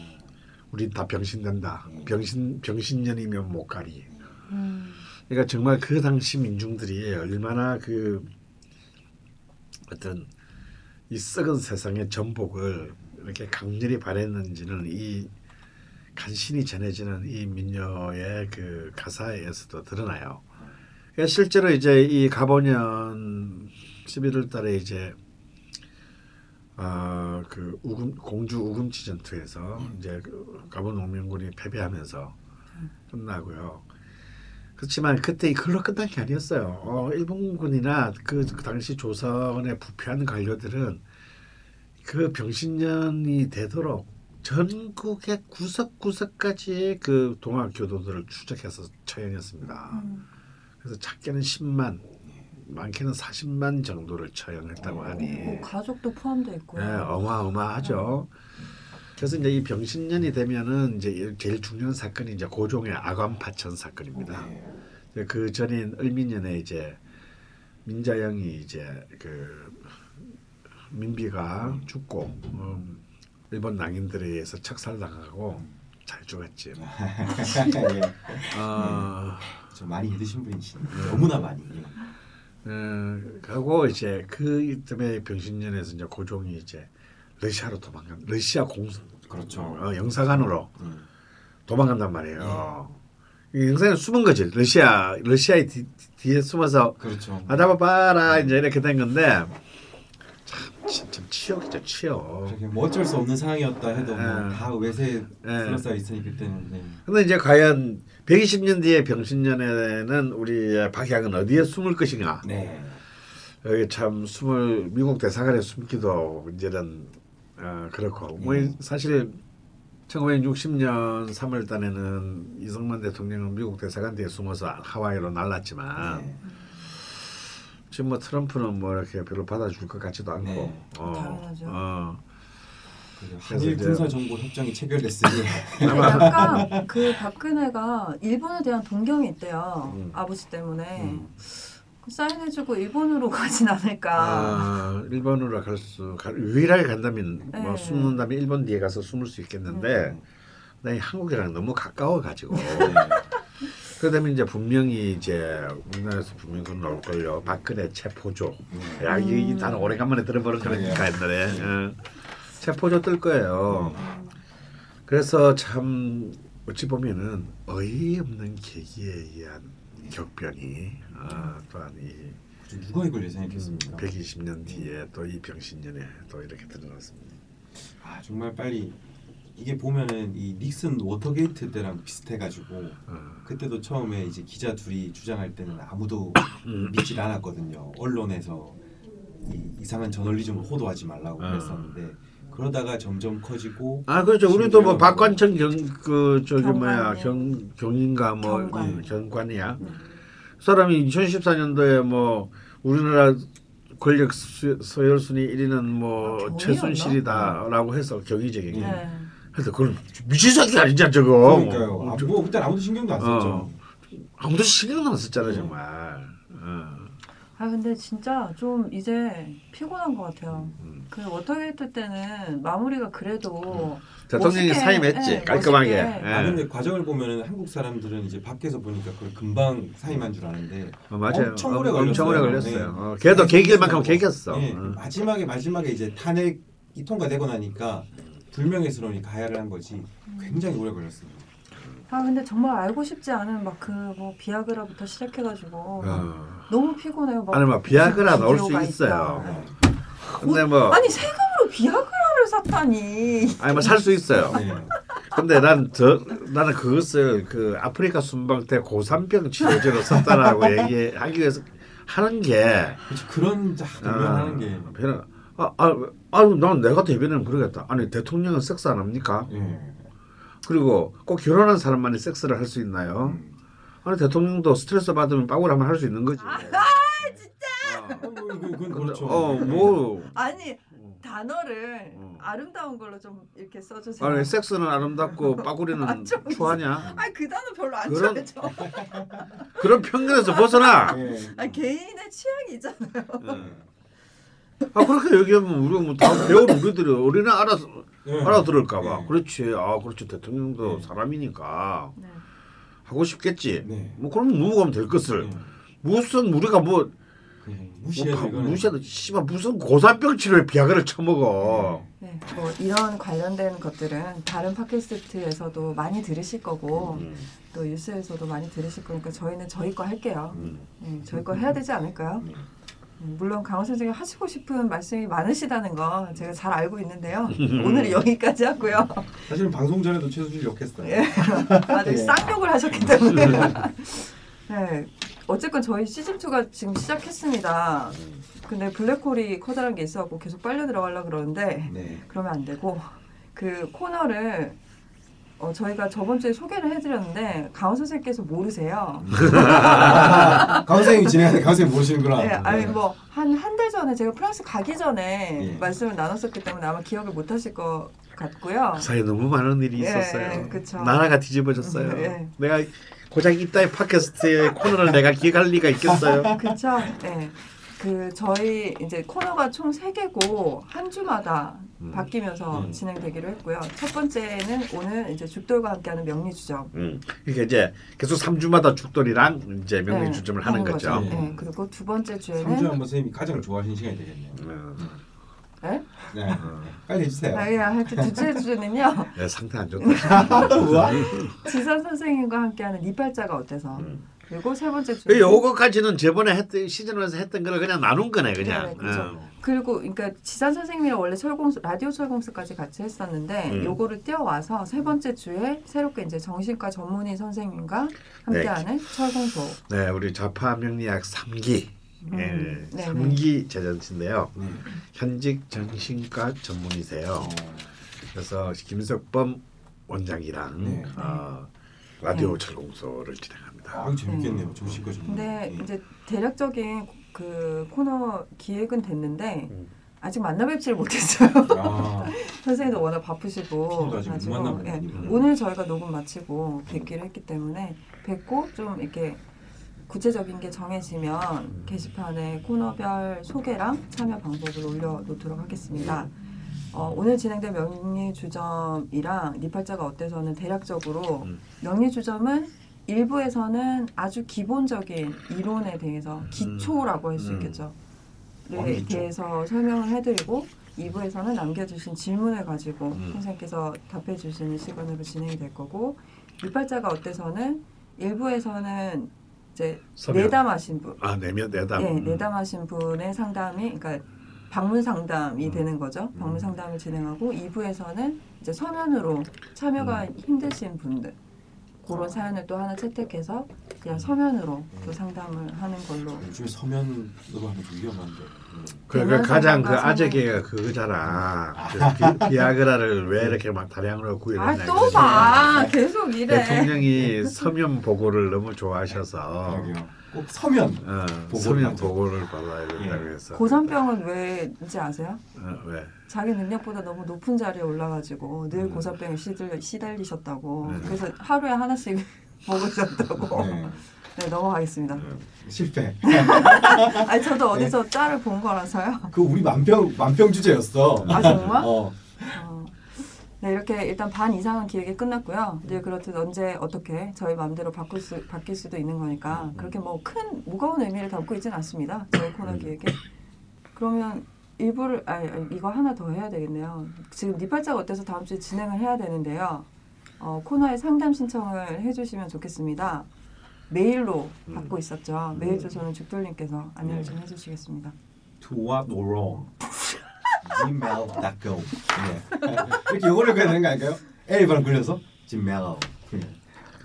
우리 다 병신 된다. 병신 병신년이면 못 가리. 음. 그러니까 정말 그 당시 민중들이 얼마나 그 어떤 이 썩은 세상의 전복을 이렇게 강렬히 바랬는지는 이 간신히 전해지는 이 민요의 그 가사에서도 드러나요. 그러니까 실제로 이제 이 가보년 11월 달에 이제 아그 우금 공주 우금치 전투에서 이제 그 가본 농민군이 패배하면서 끝나고요. 그렇지만 그때 이걸로 끝난 게 아니었어요. 어, 일본군이나 그, 그 당시 조선의 부패한 관료들은 그 병신년이 되도록 전국의 구석구석까지 그 동학 교도들을 추적해서 처형했습니다. 음. 그래서 작게는 10만, 많게는 40만 정도를 처형했다고 하니 뭐 가족도 포함되어 있고요. 네, 어마어마하죠. 그래서 이제 이 병신년이 되면은 이제 제일 중요한 사건이 이제 고종의 아관 파천 사건입니다. 네. 그 전인 을민년에 이제 민자영이 이제 그 민비가 죽고 음, 일본 낭인들에 의해서 척살당하고 잘 죽었지. 예. 어, [LAUGHS] 좀 많이 믿으신 분이시네. 너무나 많이. 어, 하고 이제 그 이듬해 병신년에서 이제 고종이 이제 러시아로 도망간 러시아 공수 그렇죠. 어, 영사관으로 음. 도망간단 말이에요. 이 영사관 숨은 거지. 러시아 러시아의 뒤, 뒤에 숨어서 그렇죠. 아 잡아봐라 이제 이렇게 된 건데 참 진짜 치욕이죠 치욕. 뭐 어쩔 수 없는 상황이었다 해도 예. 뭐다 외세 예. 둘러싸여 있으니 그때는 네. 근데 이제 과연 120년 뒤에 병신년에는 우리 박약은 어디에 숨을 것인가? 네. 여기 참 숨을 미국 대사관에 숨기도 이제는 어, 그렇고 뭐 예. 사실 1960년 3월 달에는 이승만 대통령은 미국 대사관 뒤에 숨어서 하와이로 날랐지만 네. 지금 뭐 트럼프는 뭐 이렇게 별로 받아줄 것 같지도 않고 네. 어, 당연하죠. 어. 한일 군사 정보 협정이 체결됐으니 [LAUGHS] 근데 약간 그 박근혜가 일본에 대한 동경이 있대요. 음. 아버지 때문에 음. 그 사인해주고 일본으로 [LAUGHS] 가진 않을까. 아, 일본으로 갈 수 유일하게 간다면 뭐 네. 숨는다면 일본 뒤에 가서 숨을 수 있겠는데 음. 나 한국이랑 너무 가까워 가지고 네. [LAUGHS] 그러다면 이제 분명히 이제 우리나라에서 분명히 그건 나올 걸요. 박근혜 체포조. 네. 야, 이, 이 음. 단어 오래간만에 들어보는. 거니까 옛날에. 어. 체포조 뜰 거예요. 음. 그래서 참 어찌 보면은 어이없는 계기에 의한 격변이 어, 또한 이 누가 이걸 예상했겠습니까? 120년 뒤에 또 이 병신년에 또 이렇게 드러났습니다. 아 정말 빨리 이게 보면은 이 닉슨 워터게이트 때랑 비슷해가지고 어. 그때도 처음에 이제 기자 둘이 주장할 때는 아무도 음. 믿질 않았거든요. 언론에서 이 이상한 저널리즘을 호도하지 말라고 아. 그랬었는데 그러다가 점점 커지고 아 그렇죠. 우리도 뭐 박관천 경 그 저기 뭐야. 경 경인가 뭐 경관. 음, 경관이야. 음. 그 사람이 2014년도에 뭐 우리나라 권력 수, 서열 순위 1위는 뭐 아? 최순실이다라고 해서 경위적인. 예. 네. 그래서 그건 미친 새끼 아니냐 저거. 그러니까요. 아, 뭐 그때 아무도 신경도 안 썼죠. 어. 아무도 신경 안 썼잖아 정말. 어. 아 근데 진짜 좀 이제 피곤한 것 같아요. 음. 그 워터게이트 때는 마무리가 그래도 대통령이 멋있게, 사임했지 예, 깔끔하게. 예. 아 근데 과정을 보면은 한국 사람들은 이제 밖에서 보니까 그걸 금방 사임한 줄 아는데 어, 맞아요. 엄청 오래 어, 엄청 오래 걸렸어요. 걸렸어요. 네. 어, 걔도 개길 만큼 개겼어. 네, 어. 마지막에 마지막에 이제 탄핵이 통과되고 나니까 불명예스러우니 가야를 한 거지 굉장히 오래 걸렸습니다. 아 근데 정말 알고 싶지 않은 막 그 뭐 비아그라부터 시작해가지고 어. 너무 피곤해요. 막 아니 뭐 비아그라 나올 수 있어요. 근데 뭐 아니 세금으로 비아그라를 샀다니. 아니 뭐 살 수 있어요. 네. 근데 난저 나는 그것을 그 아프리카 순방 때 고산병 치료제로 썼다라고 [LAUGHS] 얘기하기 위해서 하는 게 그렇죠. 그런 자 변명하는 게 별로 아, 아, 아, 난 내가 대변하면 그러겠다. 아니 대통령은 섹스 안 합니까? 예. 그리고 꼭 결혼한 사람만이 섹스를 할 수 있나요? 음. 아니 대통령도 스트레스 받으면 하면 할 수 있는 거지. 아, 어, 뭐, 그건, 그건 근데, 그렇죠. 어, 뭐 아니 단어를 어. 아름다운 걸로 좀 이렇게 써주세요. 아니 섹스는 아름답고 빠구리는 아, 좀 추하냐? 아니 그 단어 별로 안 그런- 좋아해요. 그런 편견에서 벗어나. 예. 아 개인의 취향이 있잖아요. 예. 아 그렇게 얘기하면 우리가 뭐 다 배운 우리들이 어린애 알아서 예. 알아들을까봐. 예. 그렇지. 아 그렇지 대통령도 네. 사람이니까 네. 하고 싶겠지. 네. 뭐 그럼 넘어가면 될 것을. 예. 무슨 우리가 뭐, 뭐 바- 이거는 무시해도 씨발 무슨 고산병 치료에 비아그를 처먹어. 네, 뭐 이런 관련된 것들은 다른 팟캐스트에서도 많이 들으실 거고 음, 또 뉴스에서도 많이 들으실 거니까 저희는 저희 거 할게요. 음. 네, 저희 거 해야 되지 않을까요? 네. 음, 물론 강원 선생님 하시고 싶은 말씀이 많으시다는 거 제가 잘 알고 있는데요. [LAUGHS] 오늘은 여기까지 하고요. 사실은 방송 전에도 최수실 욕했어요. [LAUGHS] 예. 아주 쌍욕을 하셨기 때문에. [LAUGHS] 네. 어쨌건 저희 시즌 2가 지금 시작했습니다. 근데 블랙홀이 커다란 게 있어갖고 계속 빨려 들어가려 그러는데 네. 그러면 안 되고 그 코너를 어, 저희가 저번 주에 소개를 해드렸는데 강원 선생님께서 모르세요. [LAUGHS] 아, 강 선생님이 진행하는데 강 선생님 모르시는구나. 네, 아니 뭐 한 한 달 전에 제가 프랑스 가기 전에 예. 말씀을 나눴었기 때문에 아마 기억을 못하실 것 같고요. 그 사이에 너무 많은 일이 예, 있었어요. 예, 그쵸. 나라가 뒤집어졌어요. 예. 내가 고작 이따의 팟캐스트의 코너를 내가 기획할 리가 있겠어요? [LAUGHS] 그렇죠. 네. 그 저희 이제 코너가 총 세 개고 한 주마다 음. 바뀌면서 음. 진행되기로 했고요. 첫 번째는 오늘 이제 죽돌과 함께하는 명리 주점. 음. 이게 이제 계속 3주마다 죽돌이랑 이제 명리 네, 주점을 하는 거죠. 거죠. 네. 그리고 두 번째 3주 주에는 한번 선생님이 가장을 좋아하시는 시간이 되겠네요. 음. 네? 네. 빨리 해주세요. 아, 예, 하여튼 둘째 주제는요. [LAUGHS] 네, 상태 안 좋다. [LAUGHS] 우와. 지선 선생님과 함께하는 니팔자가 어때서. 음. 그리고 세 번째 주. 그 요거까지는 저번에 했던 시즌에서 했던 걸 그냥 나눈 거네 그냥. 네. 음. 그리고 그러니까 지산 선생님이랑 원래 철공수 라디오 철공수까지 같이 했었는데 음. 요거를 띄워와서 세 번째 주에 새롭게 이제 정신과 전문의 선생님과 함께하는 철공소. 네, 우리 좌파 명리학 3기. 음, 예, 네네. 3기 제전인데요. 네. 현직 정신과 전문의세요. 어, 그래서 김석범 원장이랑 네. 어, 라디오 네. 철공소를 진행합니다. 아, 재밌겠네요. 정신과 좀. 근데 이제 대략적인 그 코너 기획은 됐는데 음. 아직 만나 뵙지를 못했어요. 아, [LAUGHS] 선생님도 워낙 바쁘시고 가지고, 예. 오늘 저희가 녹음 마치고 뵙기로 했기 때문에 뵙고 좀 이렇게 구체적인 게 정해지면 게시판에 코너별 소개랑 참여 방법을 올려놓도록 하겠습니다. 어, 오늘 진행된 명리주점이랑 니팔자가 어때서는 대략적으로 음. 명리주점은 일부에서는 아주 기본적인 이론에 대해서 기초라고 할수 음. 있겠죠. 에 왕기초. 대해서 설명을 해드리고 2부에서는 남겨주신 질문을 가지고 음. 선생님께서 답해 주시는 시간으로 진행이 될 거고 니팔자가 어때서는 일부에서는 이제 서면. 내담하신 분, 아 내면 내담. 예, 내담하신 분의 상담이 그러니까 방문 상담이 음. 되는 거죠. 방문 음. 상담을 진행하고 2부에서는 이제 서면으로 참여가 음. 힘드신 분들 그런 사연을 또 하나 채택해서 그냥 서면으로 또 상담을 하는 걸로 요즘에 서면으로 하면 좀 위험한데. 음. 그, 그 가장 그 아재개가 그거잖아. 그 비, 비아그라를 왜 이렇게 막 다량으로 구입했냐. 아 또 봐 계속 이래 대통령이 서면 보고를 너무 좋아하셔서. 꼭 서면. 어, 보고를 서면 하죠. 보고를 받아야 된다고 예. 해서. 고산병은 왜인지 아세요? 어, 왜? 자기 능력보다 너무 높은 자리에 올라가지고 늘 음. 고산병에 시들, 시달리셨다고 네. 그래서 하루에 하나씩 [LAUGHS] 먹으셨다고 네. 네 넘어가겠습니다. 실패. [LAUGHS] 아니 저도 어디서 짤을 본 거라서요. 그 우리 만평 만평 주제였어. 아 정말? [LAUGHS] 어. 어. 네 이렇게 일단 반 이상은 기획이 끝났고요. 이제 그렇듯 언제 어떻게 저희 마음대로 바꿀 수 바뀔 수도 있는 거니까 그렇게 뭐 큰 무거운 의미를 담고 있지는 않습니다. 저희 코너 기획에. 그러면 일부를 아 이거 하나 더 해야 되겠네요. 지금 니팔자가 어때서 다음 주에 진행을 해야 되는데요. 어, 코너에 상담 신청을 해주시면 좋겠습니다. 메일로 음. 받고 있었죠. 메일 주소는 죽돌님께서 안내를 좀 해주시겠습니다. To what wrong? gmail.com. 네. 이렇게 영어를 해야 되는 거 아닐까요? L 발음 걸려서 gmail.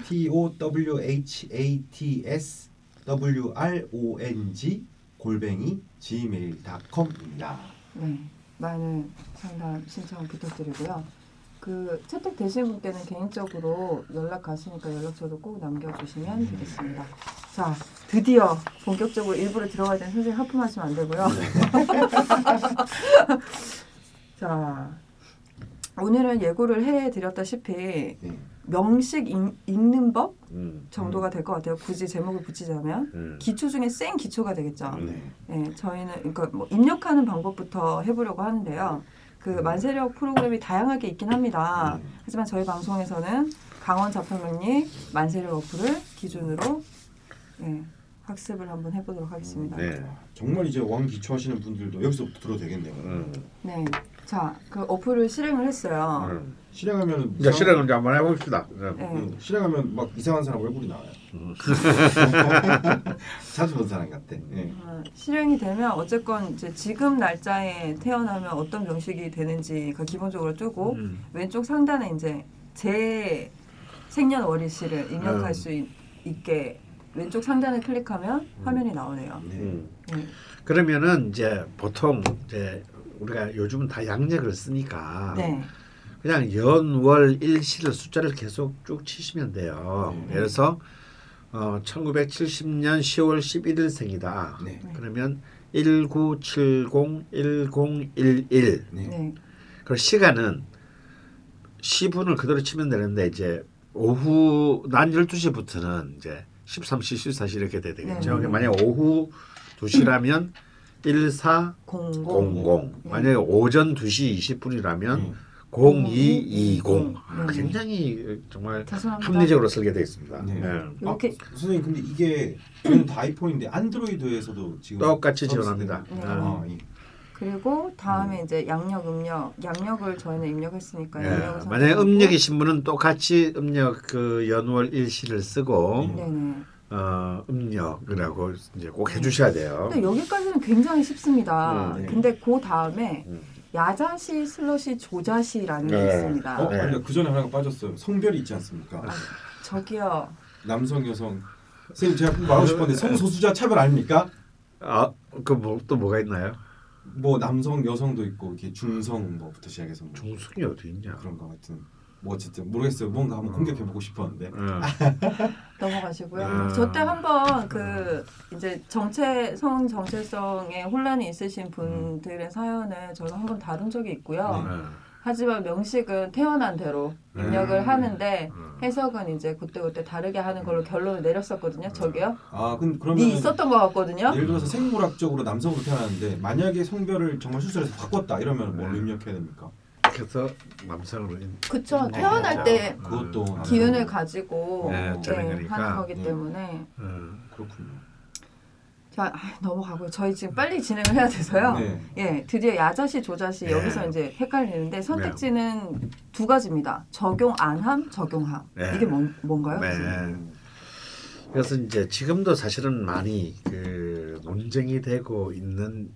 T O W H A T S W R O N G 골뱅이 gmail.com입니다. 네, 많은 상담 신청 부탁드리고요. 그 채택되신 분께는 개인적으로 연락 가시니까 연락처도 꼭 남겨주시면 되겠습니다. 자, 드디어 본격적으로 일부를 들어가야 되는 선생님 하품하시면 안 되고요. [LAUGHS] 자, 오늘은 예고를 해드렸다시피 네. 명식 읽, 읽는 법 음, 정도가 될것 같아요. 굳이 제목을 붙이자면 음. 기초 중에 센 기초가 되겠죠. 네. 네, 저희는 그러니까 뭐 입력하는 방법부터 해보려고 하는데요. 그 만세력 프로그램이 다양하게 있긴 합니다. 음. 하지만 저희 방송에서는 강원 자판명리 만세력 어플을 기준으로 예, 학습을 한번 해보도록 하겠습니다. 네. 정말 이제 왕 기초 하시는 분들도 여기서부터 들어도 되겠네요. 음. 네, 자, 그 어플을 실행을 했어요. 음. 실행하면 이제 실행을 이제 한번 해봅시다. 네. 네. 응, 실행하면 막 이상한 사람 얼굴이 나와요. 음. 자주 본 사람 같아. 네. 어, 실행이 되면 어쨌건 이제 지금 날짜에 태어나면 어떤 명식이 되는지가 기본적으로 뜨고 음. 왼쪽 상단에 이제 제 생년월일시를 입력할 음. 수 있, 게 왼쪽 상단을 클릭하면 화면이 나오네요. 네. 음. 네. 그러면은 이제 보통 이제 우리가 요즘은 다 양력을 쓰니까 네. 그냥 연월 일시를 숫자를 계속 쭉 치시면 돼요. 네. 들 어, 1970년 10월 11일 생이다. 네. 그러면 1970 1011. 네. 네. 그리고 시간은 시분을 그대로 치면 되는데 이제 오후 낮 12시부터는 이제 13시, 14시 이렇게 돼야 되겠죠. 네. 그러니까 만약 오후 2시라면 1400. 공공. 네. 만약에 오전 2시 20분이라면 네. 0220. 네. 굉장히 정말 죄송합니다. 합리적으로 설계되어 있습니다. 네. 네. 이렇게 아, 선생님 근데 이게 저는 다 아이폰인데 안드로이드에서도 지금 똑같이 지원합니다. 네. 아, 예. 그리고 다음에 이제 양력 음력 양력을 저희는 입력했으니까 네. 양력을 만약에. 음력이신 분은 똑같이 음력 그 연월 일시를 쓰고 네네. 어, 음력이라고 이제 꼭 해주셔야 돼요. 근데 여기까지는 굉장히 쉽습니다. 음, 네. 근데 그 다음에 음. 야자시 슬러시 조자시라는 게 네. 있습니다. 어, 네. 아니요 그 전에 하나가 빠졌어요. 성별이 있지 않습니까? 저기요. 남성 여성. 선생님 제가 꼭 말하고 싶었는데 성소수자 차별 아닙니까? 아, 그뭐또 뭐가 있나요? 뭐 남성 여성도 있고 이렇게 중성 뭐부터 시작해서 뭐 중성이 어디 있냐? 그런 거 같은 뭐 어쨌든 모르겠어요. 뭔가 한번 공격해 보고 싶었는데. 어. [LAUGHS] 넘어가시고요. 아. 저때 한번 그 이제 정체 성 정체성에 혼란이 있으신 분들의 사연을 저는 한번 다룬 적이 있고요. 어. 하지만 명식은 태어난 대로 입력을 음. 하는데 음. 해석은 이제 그때그때 다르게 하는 걸로 결론을 내렸었거든요. 저기요. 아, 근 그러면 니 있었던 것 같거든요. 예를 들어서 생물학적으로 남성으로 태어났는데 만약에 성별을 정말 수술해서 바꿨다 이러면 뭘 네. 입력해야 됩니까? 그래서 남성으로 인- 그쵸. 네, 태어날. 때 그것도 음. 기운을 가지고 네, 네, 하는. 거기 네. 때문에 어. 그렇군요. 자 아, 넘어가고요. 저희 지금 빨리 진행을 해야 돼서요. 네. 예, 드디어 야자시 조자시 네. 여기서 이제 헷갈리는데 선택지는 두 가지입니다. 적용 안함, 적용함. 네. 이게 뭔, 뭔가요? 네. 음. 그래서 이제 지금도 사실은 많이 그 논쟁이 되고 있는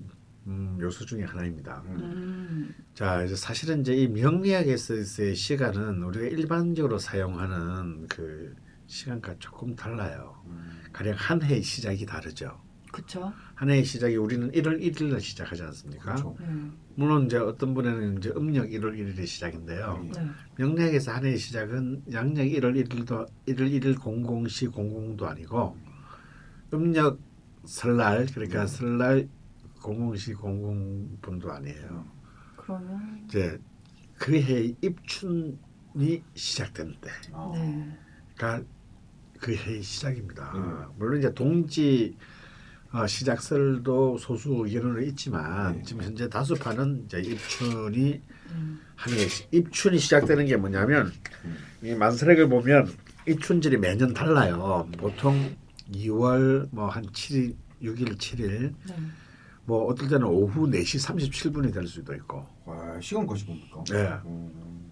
음, 요소 중에 하나입니다. 음, 자, 이제 사실은 이제 이 명리학에서의 시간은 우리가 일반적으로 사용하는 그 시간과 조금 달라요. 음. 가령 한 해의 시작이 다르죠. 그쵸. 한 해의 시작이 우리는 1월 1일 날 시작하지 않습니까? 그렇죠. 네. 물론 이제 어떤 분에는 이제 음력 1월 1일이 시작인데요. 네. 네. 명리학에서 한 해의 시작은 양력 1월 1일도 1월 1일 00시 00도 아니고 음력 설날 그러니까 네. 설날 00시 00분도 아니에요. 그러면 이제 그 해의 입춘이 시작되는 때가 네. 그 해의 시작입니다. 음. 물론 이제 동지 어, 시작설도 소수 의견은 있지만 네. 지금 현재 다수파는 이제 입춘이 음. 한 해, 입춘이 시작되는 게 뭐냐면 음. 이 만세력을 보면 입춘절이 매년 달라요. 보통 2월 뭐 한 7일, 6일, 7일 네. 뭐 어떨 때는 오후 4시 37분이 될 수도 있고. 와, 시간 것이 뭡니까? 네. 음.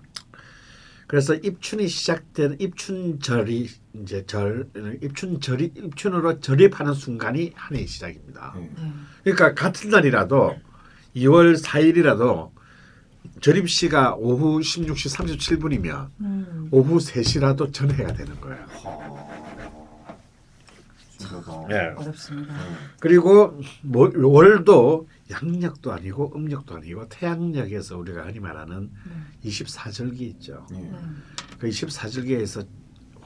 그래서 입춘이 시작된 입춘절이 이제 절 입춘절이 입춘으로 절입하는 순간이 한 해의 시작입니다. 네. 네. 그러니까 같은 날이라도 2월 4일이라도 절입 시가 오후 16시 37분이면 음. 오후 3시라도 전해가 되는 거예요. 하. 신기하다. 예. 어렵습니다. 네. 그리고 뭐, 월도 양력도 아니고 음력도 아니고 태양력에서 우리가 흔히 말하는 네. 24절기 있죠. 네. 네. 그 24절기에서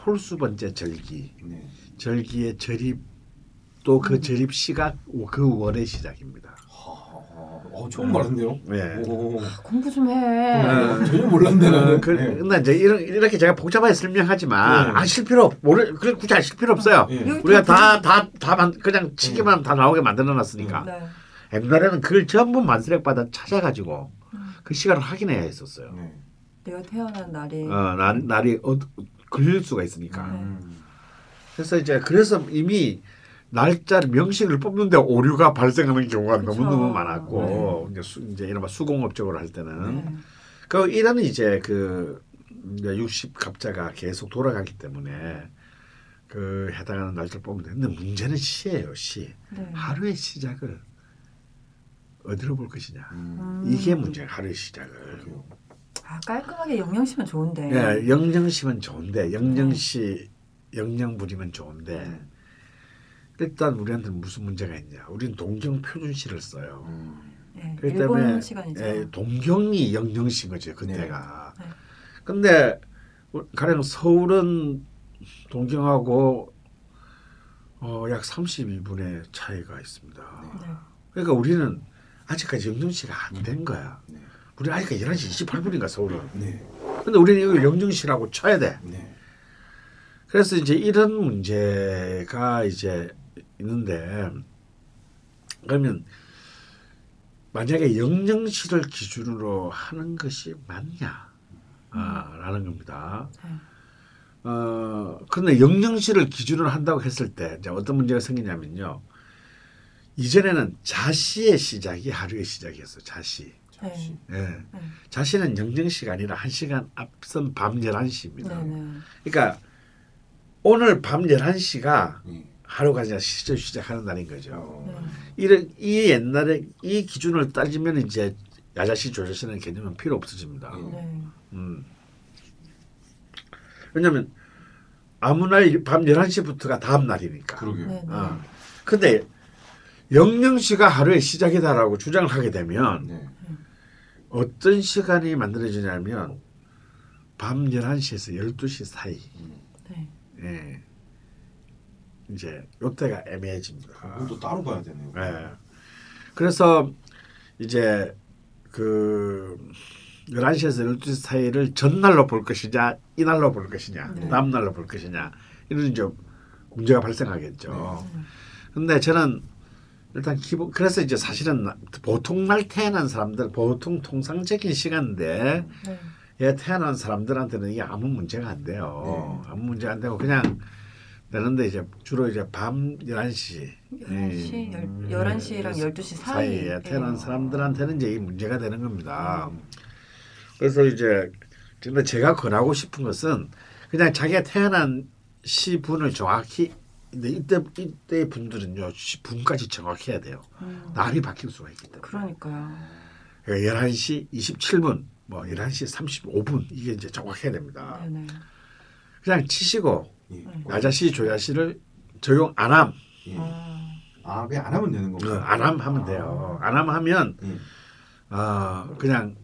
홀수 번째 절기, 네. 절기의 절입 또그 음. 절입 시가 그 월의 시작입니다. 하. 어, 처음 말았네요. 네. 오. 공부 좀 해. 어, 전혀 몰랐네 어, 나는. 그, 네. 근데 이제 이런, 이렇게 제가 복잡하게 설명하지만 네. 아실 필요 없, 모르, 그래 굳이 아실 필요 없어요. 네. 우리가 다 다, 다, 다, 그냥 치기만 다 나오게 만들어 놨으니까. 네. 옛날에는 그걸 전부 만스렉 받아 찾아가지고 음. 그 시간을 확인해야 했었어요. 네. 내가 태어난 날이 어, 날, 날이 어, 걸릴 수가 있으니까. 음. 그래서 이제 그래서 이미 날짜를 명식을 뽑는데 오류가 발생하는 경우가 그쵸. 너무 너무 많았고 이제, 수, 이제 이른바 수공업적으로 할 때는 네. 그 이란은 이제 그 이제 60 갑자가 계속 돌아가기 때문에 그 해당하는 날짜를 뽑으면 되는데 문제는 시예요 시 네. 하루의 시작을 어디로 볼 것이냐 음. 이게 문제야 하루의 시작을. 아 깔끔하게 영영시면 좋은데. 예, 영정시면 좋은데 영정시 영정부리면 좋은데 일단 우리한테는 무슨 문제가 있냐? 우리는 동경 표준시를 써요. 음. 네, 그렇기 일본 때문에 시간이죠. 예, 동경이 영영신 거죠 그때가. 네. 네. 근데 우- 가령 서울은 동경하고 어, 약 32분의 차이가 있습니다. 네. 그러니까 우리는 아직까지 영영시가 안 된 거야. 네. 우리 아직까지 11시 28분인가 서울이. 네. 근데 우리는 이걸 영영시라고 쳐야 돼. 네. 그래서 이제 이런 문제가 이제 있는데 그러면 만약에 영영시를 기준으로 하는 것이 맞냐? 아, 라는 겁니다. 네. 어, 근데 영영시를 기준으로 한다고 했을 때 이제 어떤 문제가 생기냐면요. 이전에는 자시의 시작이 하루의 시작이었어요. 자시. 자시. 예. 네. 자시는 영영시가 아니라 한 시간 앞선 밤 11시입니다. 네. 네. 그러니까 오늘 밤 11시가 네. 하루가 이제 시절 시작하는 날인 거죠. 어. 이런 이 옛날에 이 기준을 따지면 이제 야자시 조자시는 개념은 필요 없어집니다. 네. 네. 음. 왜냐하면 아무 날 밤 11시부터가 다음 날이니까. 그러게요. 네. 네. 어. 근데 영영 시가 하루의 시작이다라고 주장을 하게 되면 네. 어떤 시간이 만들어지냐면 밤 11시에서 12시 사이 네. 예. 이제 요때가 애매해집니다. 그것도 따로 봐야 되네요. 예. 그래서 이제 그 11시에서 12시 사이를 전날로 볼 것이냐 이날로 볼 것이냐 네. 다음날로 볼 것이냐 이런 이제 문제가 발생하겠죠. 네. 근데 저는 일단 기본 그래서 이제 사실은 나- 보통 날 태어난 사람들 보통 통상적인 시간대에 네. 예, 태어난 사람들한테는 이게 아무 문제가 안 돼요. 네. 아무 문제가 안 되고 그냥 되는데 이제 주로 이제 밤 11시 11시, 음, 11시랑 12시 사이에 사이에 태어난 사람들한테는 이제 이 문제가 되는 겁니다. 음. 그래서 이제 근데 제가 권하고 싶은 것은 그냥 자기가 태어난 시분을 정확히 근데 이때 이때 분들은요 시분까지 정확해야 돼요. 음. 날이 바뀔 수가 있기 때문에. 그러니까요. 그러니까 11시 27분, 뭐 11시 35분 이게 이제 정확해야 됩니다. 네네. 그냥 치시고 예. 네. 야자시 조자시를 적용 안 함, 예. 아, 아, 그냥 안 하면 되는 어, 건가요? 안함 하면 돼요. 안 함 하면 예. 어, 그냥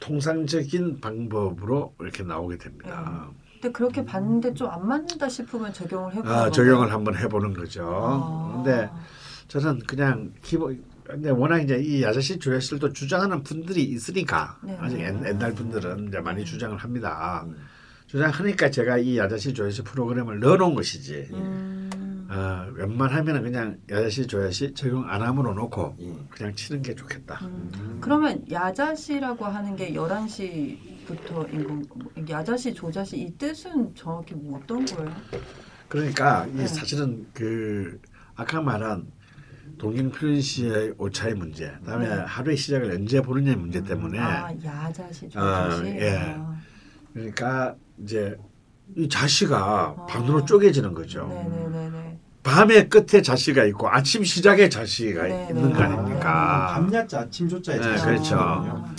통상적인 방법으로 이렇게 나오게 됩니다. 근데 그렇게 봤는데 좀 안 맞는다 싶으면 적용을 해보는 아? 적용을 한번 해보는 거죠. 아. 근데 저는 그냥 기본 근데 워낙 이제 이 야자시 조야시를 또 주장하는 분들이 있으니까 네. 아직 옛, 옛날 분들은 이제 많이 주장을 합니다. 음. 주장하니까 제가 이 야자시 조야시 프로그램을 넣어놓은 것이지. 음, 어, 웬만하면 그냥 야자시 조야시 적용 안 함으로 놓고 예. 그냥 치는 게 좋겠다. 음. 음. 그러면 야자시라고 하는 게 11시부터인 건 야자시 조자시 이 뜻은 정확히 뭐 어떤 거예요? 그러니까 이 네. 사실은 그 아까 말한 동경 표현시의 오차의 문제, 그다음에 네. 하루의 시작을 언제 보느냐의 문제 때문에 아 야자시 아, 조자시 예. 아, 그러니까 이제 이 자시가 아. 반으로 쪼개지는 거죠. 네네네네 밤의 끝에 자시가 있고 아침 시작에 자시가 네, 있는 거 네. 아닙니까? 밤야자 아침 조자에 네, 자시. 그렇죠. 아.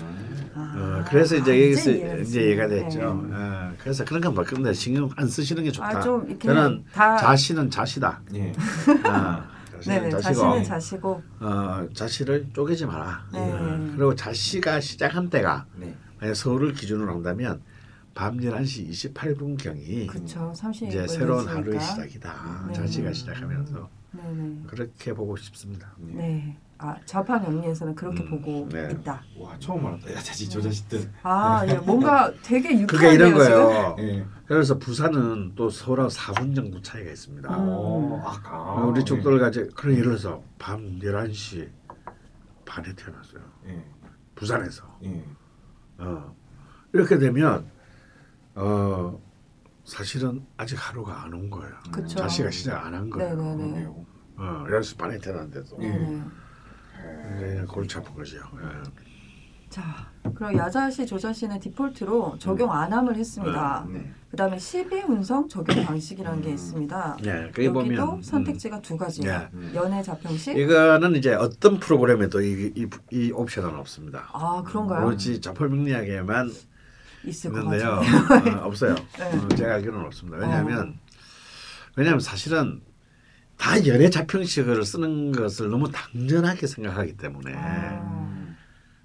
어, 그래서 이제 아, 여기서 이제 얘가. 됐죠. 네. 어, 그래서 그런 건뭐 근데 신경 안 쓰시는 게 좋다. 아, 저는 다 자시는 자시다. 예. 어, 자시는 네네 자시고 자신은 자시고 어, 자시를 쪼개지 마라. 네. 어, 그리고 자시가 시작한 때가 네. 만약 서울을 기준으로 한다면 밤 11시 28분 경이 그쵸 30분 이제 새로운 하루의 시작이다. 네. 자시가 시작하면서 네네 그렇게 보고 싶습니다. 네. 네. 아 좌판 영리에서는 그렇게 음, 보고 네. 있다. 와 처음 알았다. 야자시 조자시 뜻. 아, 예, 뭔가 되게 유쾌한데요. 그게 이런? 거예요. 예. 그래서 부산은 또 서울하고 4분 정도 차이가 있습니다. 음. 어, 아까 어, 우리 쪽들 가지 그런 예를 들어서 밤 11시 반에 태어났어요. 예. 부산에서. 예. 어. 이렇게 되면 어 사실은 아직 하루가 안 온 거예요. 그쵸. 자시가 시작 안 한 거예요. 네네네. 어, 11시 반에 예. 네네. 이제 골치 아픈 거죠. 예. 자, 그럼 야자시 조자시는 디폴트로 적용 안 함을 했습니다. 네. 그다음에 12 운성 적용 방식이라는 게 있습니다. 예, 거기 여기도 보면 음, 선택지가 두 가지예요. 음. 연애 자평식. 이거는 이제 어떤 프로그램에도 이, 이, 이 옵션은 없습니다. 아, 그런가요? 오로지 자포명리학에만 있을 것 있는데요. 같아요. 어, [LAUGHS] 없어요. 네. 어, 제가 알기로는 없습니다. 왜냐하면 왜냐하면 사실은 다 연애 자평식을 쓰는 것을 너무 당연하게 생각하기 때문에 아,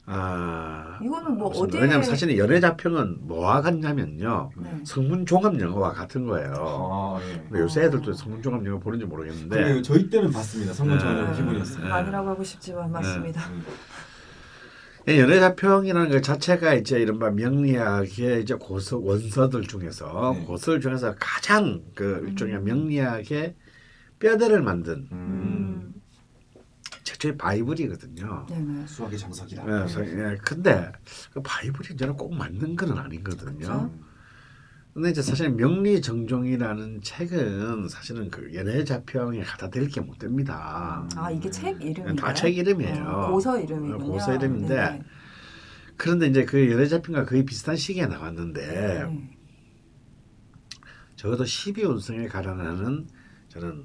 아 이거는 뭐. 어디에 왜냐하면 사실은 연애 자평은 뭐와 같냐면요 네. 성문 종합 영어와 같은 거예요. 아, 예. 근데 요새 애들도 성문 종합 영어 보는지 모르겠는데 그래요. 저희 때는 봤습니다. 성문 네. 정원 기분이었어요. 네. 아니라고 하고 싶지만 맞습니다. 음. 이 연애 자평이라는 것 자체가 이제 이른바 명리학의 이제 고서 원서들 중에서 네. 고서들 중에서 가장 그 일종의 명리학의 뼈대를 만든 음. 최초의 바이블이거든요. 네네. 수학의 정석이다. 예, 서- 예, 근데 그 바이블이 저는 꼭 맞는 건 아니거든요. 그렇죠. 근데 이제 사실 명리정종이라는 책은 사실은 그 연애 자평에 갖다 댈 게 못 됩니다. 아 이게 책 이름인가요? 다책 이름이에요. 어, 고서 이름이군요. 고서 이름인데 네네. 그런데 이제 그 연애 자평과 거의 비슷한 시기에 나왔는데 네. 적어도 12운성에 가라나는 저는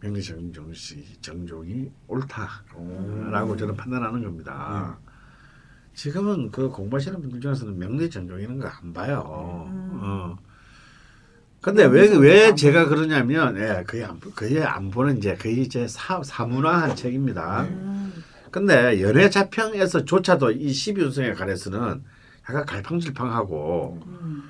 명리정종 씨 정종이 옳다라고 저는 판단하는 겁니다. 지금은 그 공부하시는 분들 중에서는 명리정종이라는 거안 봐요. 음. 어. 근데 왜왜안 제가? 그러냐면 예, 거의 안 거의 안 보는 이제 거의 이제 사, 사문화한 책입니다. 음. 근데 연애 자평에서 조차도 이 12운성에 관해서는 약간 갈팡질팡하고 음.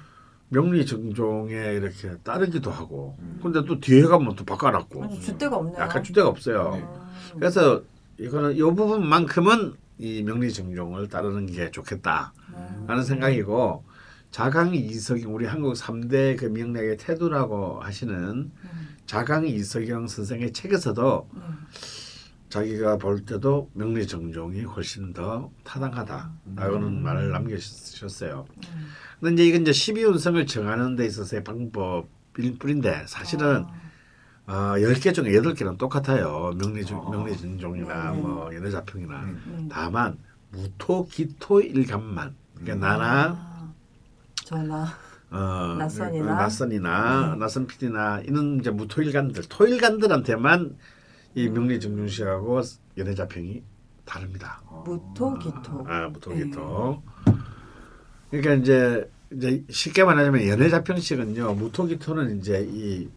명리 정종에 이렇게 따르기도 하고 음. 근데 또 뒤에 가면 또 바꿔놨고 아니 줏대가 없네요. 약간 주대가 없어요. 음. 그래서 이거는 이 부분만큼은 이 명리정종을 따르는 게 좋겠다 음. 하는 생각이고 자강 이석영 우리 한국 3대 그 명리학의 태도라고 하시는 음. 자강 이석영 선생의 책에서도 네. 자기가 볼 때도 명리정종이 훨씬 더 타당하다라고는 음. 말을 남겨주셨어요. 음. 근데 이제 이건 이제 12운성을 정하는 데 있어서의 방법일 뿐인데 사실은 아. 어, 10개 중에 8개는 똑같아요. 명리정, 아. 명리정종이나 네. 뭐 연애 자평이나 음. 네. 다만 무토, 기토, 일감만 그러니까 나나 아. 전화. 어, 낯선이나? 낯선이나 네. 낯선 PD나 이런 이제 무토일간들 토일간들한테만 이 음. 명리정종식하고 연애 자평이 다릅니다. 무토 기토. 아, 무토, 네. 기토. 그러니까 이제 이제 쉽게 말하자면 연애 자평식은요 무토, 기토는 이제 이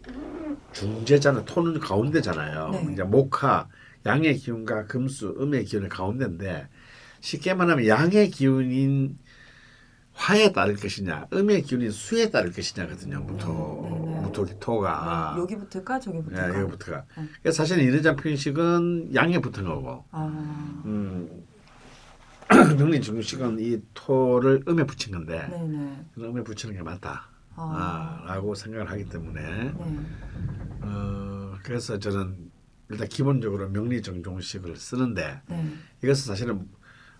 중재잖아 토는 가운데잖아요. 네. 이제 목화 양의 기운과 금수 음의 기운의 가운데인데 쉽게 말하면 양의 기운인 화에 따를 것이냐 음의 기운인 수에 따를 것이냐거든요. 무토 네, 네. 무토 기토가 네, 여기 붙을까 저기 붙을까? 예, 여기부터가. 네. 그래서 사실 연애자평식은 양에 붙은 거고 아. 음, [CLEARS THROAT] 명리 중식은 이 토를 음에 붙인 건데 네 네. 음에 붙이는 게 맞다. 아. 아, 라고 생각을 하기 때문에 네. 어, 그래서 저는 일단 기본적으로 명리정종식을 쓰는데 네. 이것은 사실은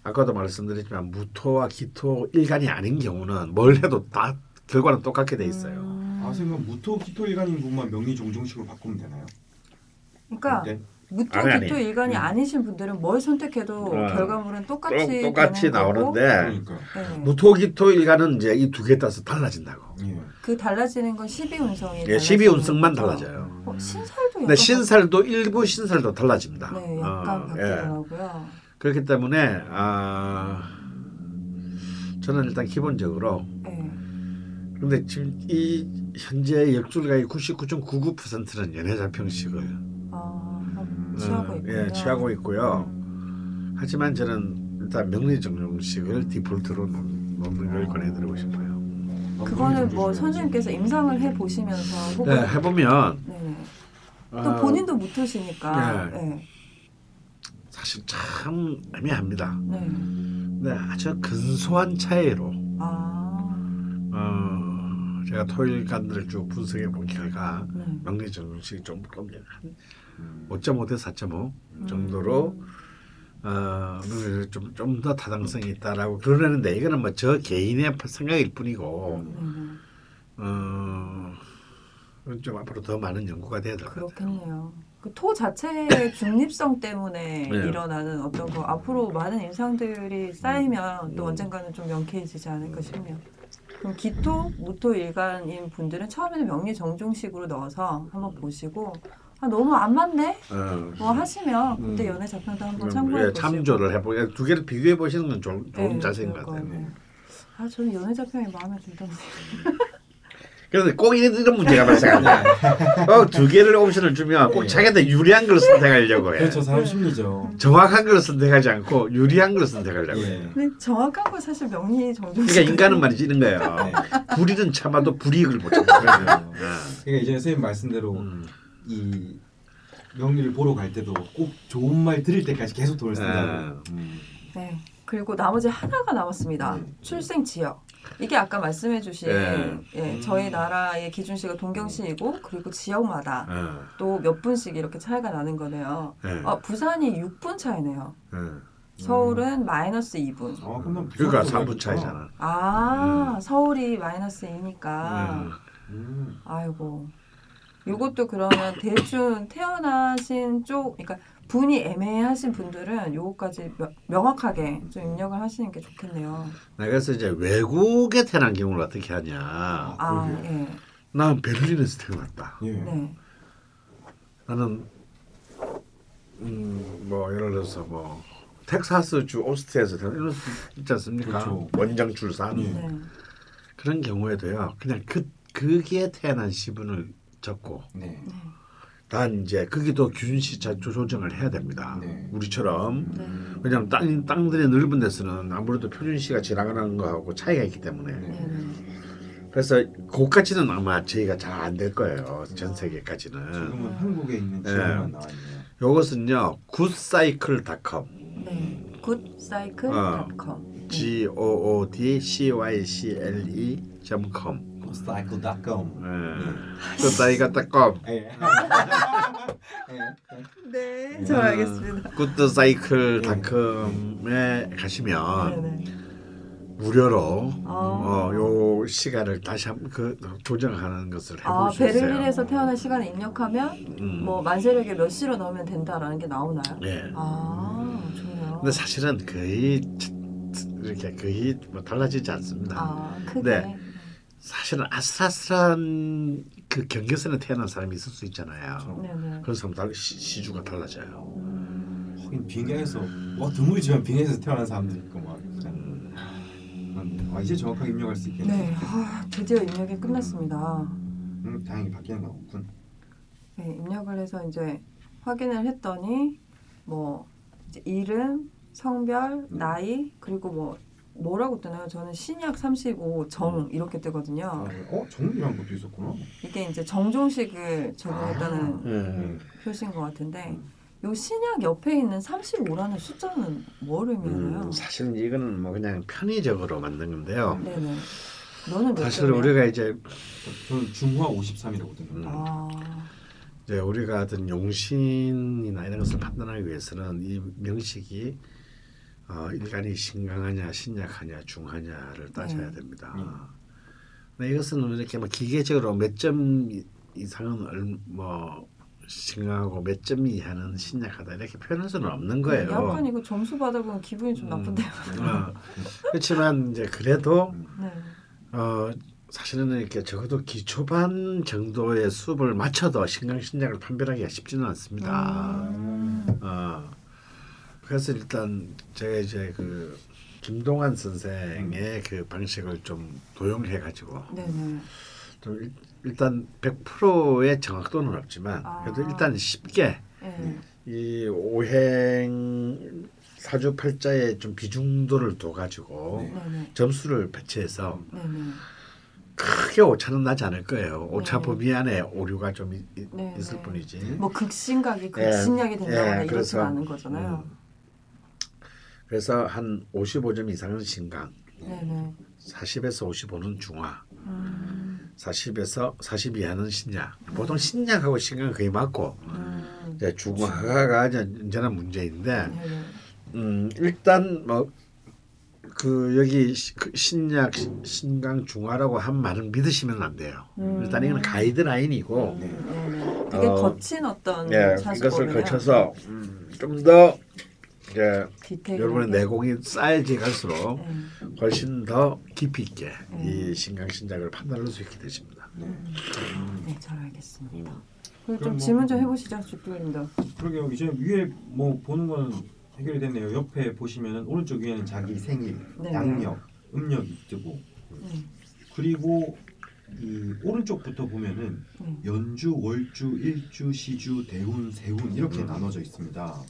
아까도 말씀드렸지만 무토와 기토 일간이 아닌 경우는 뭘 해도 다 결과는 똑같게 돼 있어요. 음. 아, 선생님 무토 기토 일간인 부분만 명리 종종식으로 바꾸면 되나요? 그러니까 네. 무토. 기토 일간이 음. 아니신 분들은 뭘 선택해도 어. 결과물은 똑같이 똑- 똑같이 되는 거고, 나오는데 그러니까. 네. 무토 기토 일간은 이제 이 두 개에 따라서 달라진다고. 예. 그 달라지는 건 12운성이 예, 12운성만 달라져요. 어, 신살도 약간 신살도 일부 신살도 달라집니다. 바... 네, 약간 어, 예. 바뀌더라고요. 그렇기 때문에 아 저는 일단 기본적으로 네. 근데 지금 이 현재 역술가의 99.99%는 연애자 평식을 아, 취하고 어, 있군요. 예, 취하고 있고요. 음. 하지만 저는 일단 명리정종식을 디폴트로 놓- 놓는 걸 권해드리고 싶어요. 그거는 뭐 선생님께서 임상을 해 보시면서 네, 해보면 네. 또 아, 본인도 못하시니까. 네. 네. 사실 참 애매합니다. 네. 근데 아주 근소한 차이로 아. 어, 제가 토일간들을 쭉 분석해 본 결과 네. 명리정종식이 좀 그럼 한 음. 5.5대 4.5 정도로 어, 좀 좀 더 타당성이 있다라고 그러는데 이거는 뭐 저 개인의 생각일 뿐이고 음. 어, 좀 앞으로 더 많은 연구가 돼야 될 것 같아요. 그렇겠네요. 그 토 자체의 [COUGHS] 중립성 때문에 네. 일어나는 어떤 거 앞으로 많은 인상들이 쌓이면 또 음. 언젠가는 좀 명쾌해지지 않을까 싶네요. 그럼 기토, 무토 일간인 분들은 처음에는 명리 정종식으로 넣어서 한번 보시고 아 너무 안 맞네 어, 뭐 하시면 그때 음. 연애 작품도 한번 참고해 예, 보시고 참조를 해보. 두 개를 비교해 보시는 건 좋은, 좋은 네, 자세인 것 같아요. 거예요. 아 저는 연애 작품이 마음에 들던데. [LAUGHS] 그런데 꼭 이런 이런 문제가 발생한다. [LAUGHS] 어, 두 개를 옵션을 주면 꼭 네. 자기한테 유리한 걸 선택하려고 해. 그렇죠 사람 심리죠. 정확한 걸 선택하지 않고 유리한 걸 선택하려고 해. 예. 근데 정확한 건 사실 명리 정종. 그러니까 인간은 말이지 이런 거예요. 네. 불의는 참아도 불이익을 못 참는 거예요. 그러니까 이제 선생님 말씀대로 음. 이 명리를 보러 갈 때도 꼭 좋은 말 들을 때까지 계속 돈을 네. 쓴다고. 음. 네. 그리고 나머지 하나가 남았습니다. 네. 출생 지역. 이게 아까 말씀해주신 네. 예, 저희 나라의 기준시가 동경시이고 그리고 지역마다 어, 또몇 분씩 이렇게 차이가 나는 거네요. 네. 어, 부산이 6분 차이네요. 어. 서울은 마이너스 2분. 아, 그러니까 부산도 3분 차이잖아. 아, 서울이 마이너스 2니까. 음. 음. 아이고. 요것도 그러면 대충 태어나신 쪽, 그러니까 분이 애매하신 분들은 요거까지 명- 명확하게 좀 입력을 하시는 게 좋겠네요. 나 그래서 이제 외국에 태어난 경우를 어떻게 하냐. 아. 예. 난 베를린에서 태어났다. 예. 네. 나는 음, 뭐 예를 들어서 뭐 텍사스 주 오스트에서 태어난 이런 수 있지 않습니까? 그렇죠. 원정 출산 예. 네. 그런 경우에도요. 그냥 그 그기에 태어난 시분을 적고 네. 단 이제 거기도 균시 자주 조정을 해야 됩니다. 네. 우리처럼 네. 왜냐하면 땅 땅들이 넓은 데서는 아무래도 표준 시가 지나가는 거하고 차이가 있기 때문에 네. 그래서 그까지는 아마 저희가 잘 안 될 거예요. 전 세계까지는. 지금은 한국에 있는 네. 지역만 나와 있네요. 요것은요. 굿사이클닷컴 네. 굿사이클.com. G O O D C Y C L E .com. cycle.com. 예. 굿사이클닷컴. 예. 네. 잘 알겠습니다. 굿사이클닷컴에 가시면. 무료로 아. 어, 요 시간을 다시 한그 조정하는 것을 해볼 아, 수 있어요. 베를린에서 태어난 시간을 입력하면 음. 뭐 만세력에 몇 시로 넣으면 된다라는 게 나오나요? 예. 아, 좋네요. 근데 사실은 거의 이렇게 거의 뭐 달라지지 않습니다. 아, 크게. 네. 사실은 아슬아슬한 그 경계선에 태어난 사람이 있을 수 있잖아요. 그렇죠. 네네. 그런 사람 달 시- 시주가 달라져요. 음, 하긴 빙하에서 뭐 드물지만 빙하에서 태어난 사람들 있고 막. 음, 아, 이제 정확하게 입력할 수 있겠네. 네, 아, 드디어 입력이 끝났습니다. 음, 다행히 바뀌는 거 없군. 네, 입력을 해서 이제 확인을 했더니 뭐 이제 이름, 성별, 나이 그리고 뭐 뭐라고 뜨나요? 저는 신약 35 정 이렇게 아, 뜨거든요. 어, 정리란 것도 있었구나. 이게 이제 정종식을 적용했다는 아. 음. 표시인 것 같은데 요 신약 옆에 있는 35라는 숫자는 뭘 의미하나요? 음, 사실은 이거는 뭐 그냥 편의적으로 만든 건데요. 네네. 너는 몇 사실? 우리가 이제 저는 중화 53이라고 뜬 음. 겁니다. 아, 이제 우리가 어떤 용신이나 이런 것을 판단하기 위해서는 이 명식이 어, 일간이 신강하냐 신약하냐 중하냐를 따져야 네. 됩니다. 음. 근데 이것은 이렇게 뭐 기계적으로 몇 점 이상은 얼, 뭐 신강하고 몇 점 이하는 신약하다 이렇게 표현할 수는 없는 거예요. 약간 이거 점수 받아보면 기분이 좀 음. 나쁜데요. 어, 그렇지만 이제 그래도 네. 어, 사실은 이렇게 적어도 기초반 정도의 수업을 맞춰도 신강 신약을 판별하기가 쉽지는 않습니다. 음. 어, 그래서 일단 제가 이제 그 김동환 선생의 그 방식을 좀 도용해 가지고 네네. 좀 일, 일단 100%의 정확도는 없지만 그래도 아. 일단 쉽게 네. 이 오행 사주팔자의 좀 비중도를 둬 가지고 네. 네네. 점수를 배치해서 네네. 크게 오차는 나지 않을 거예요. 오차 네. 범위 안에 오류가 좀 있, 있- 네, 있을 네. 뿐이지. 뭐 극신각이 예, 극신약이 된다거나 예, 그래서, 않은 거잖아요. 음. 그래서 한 55점 이상은 신강, 네네. 40에서 55는 중화, 음, 40에서 40 이하는 신약. 보통 신약하고 신강은 거의 맞고 음, 이제 중화가 이제 언제나 문제인데 네네. 음, 일단 뭐 그 여기 시- 그 신약 신- 신강 중화라고 한 말은 믿으시면 안 돼요. 음. 일단 이건 가이드라인이고 네. 네네. 되게 어, 거친 어떤 예, 사수법이네요. 이것을 거쳐서 음, 좀더 이제 디테일하게. 여러분의 내공이 쌓여지 갈수록 네. 훨씬 더 깊이 있게 음. 이 신강 신작을 판단할 수 있게 되십니다. 네, 잘 알겠습니다. 그리고 그럼 좀 뭐- 질문 좀 해보시죠, 주교님도. 그러게요. 이제 위에 뭐 보는 거는 해결이 됐네요. 옆에 보시면은 오른쪽 위에는 자기 생일, 네. 양력, 음력이 뜨고 네. 그리고 이 오른쪽부터 보면은 네. 연주, 월주, 일주, 시주, 대운, 세운 이렇게 나눠져 있습니다.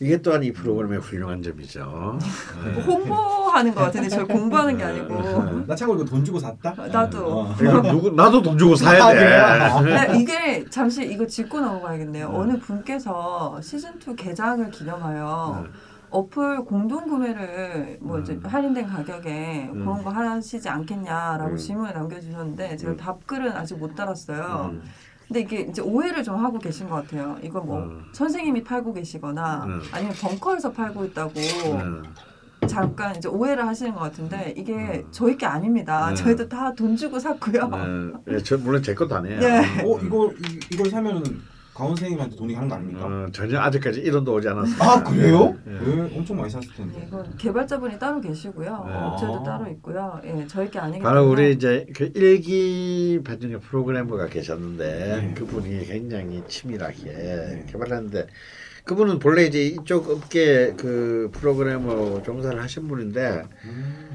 이게 또한 이 프로그램의 훌륭한 점이죠. 네. 뭐 홍보하는 것 같은데 저 공부하는 게 아니고 나 참고로 이거 돈 주고 샀다? 나도. 어. 누구 나도 돈 주고 사야 아, 돼. 네, 이게 잠시 이거 짚고 넘어가야겠네요. 네. 어느 분께서 시즌 2 개장을 기념하여 어플 공동 구매를 뭐 이제 음. 할인된 가격에 음. 그런 거 하시지 않겠냐라고 음. 질문을 남겨주셨는데 제가 음. 답글은 아직 못 달았어요. 음. 근데 이게 이제 오해를 좀 하고 계신 것 같아요. 이거 뭐 음. 선생님이 팔고 계시거나 음. 아니면 벙커에서 팔고 있다고 음. 잠깐 이제 오해를 하시는 것 같은데 이게 음. 저희 게 아닙니다. 음. 저희도 다 돈 주고 샀고요. 네. 예, 저 물론 제 것도 아니에요. 네. 어 이거 이, 이걸 사면은 강원 선생님한테 돈이 가는 거 아닙니까? 어, 전혀 아직까지 1원도 오지 않았어요. 아 그래요? 예. 네, 엄청 많이 샀을 네, 텐데. 이건 개발자분이 따로 계시고요. 네. 업체도 아. 따로 있고요. 예, 저희 게 아니기 바로 때문에 우리 이제 그 일기 발전의 프로그래머가 계셨는데 네. 그분이 굉장히 치밀하게 네. 개발했는데 그분은 본래 이제 이쪽 업계 그 프로그래머 종사를 하신 분인데 음.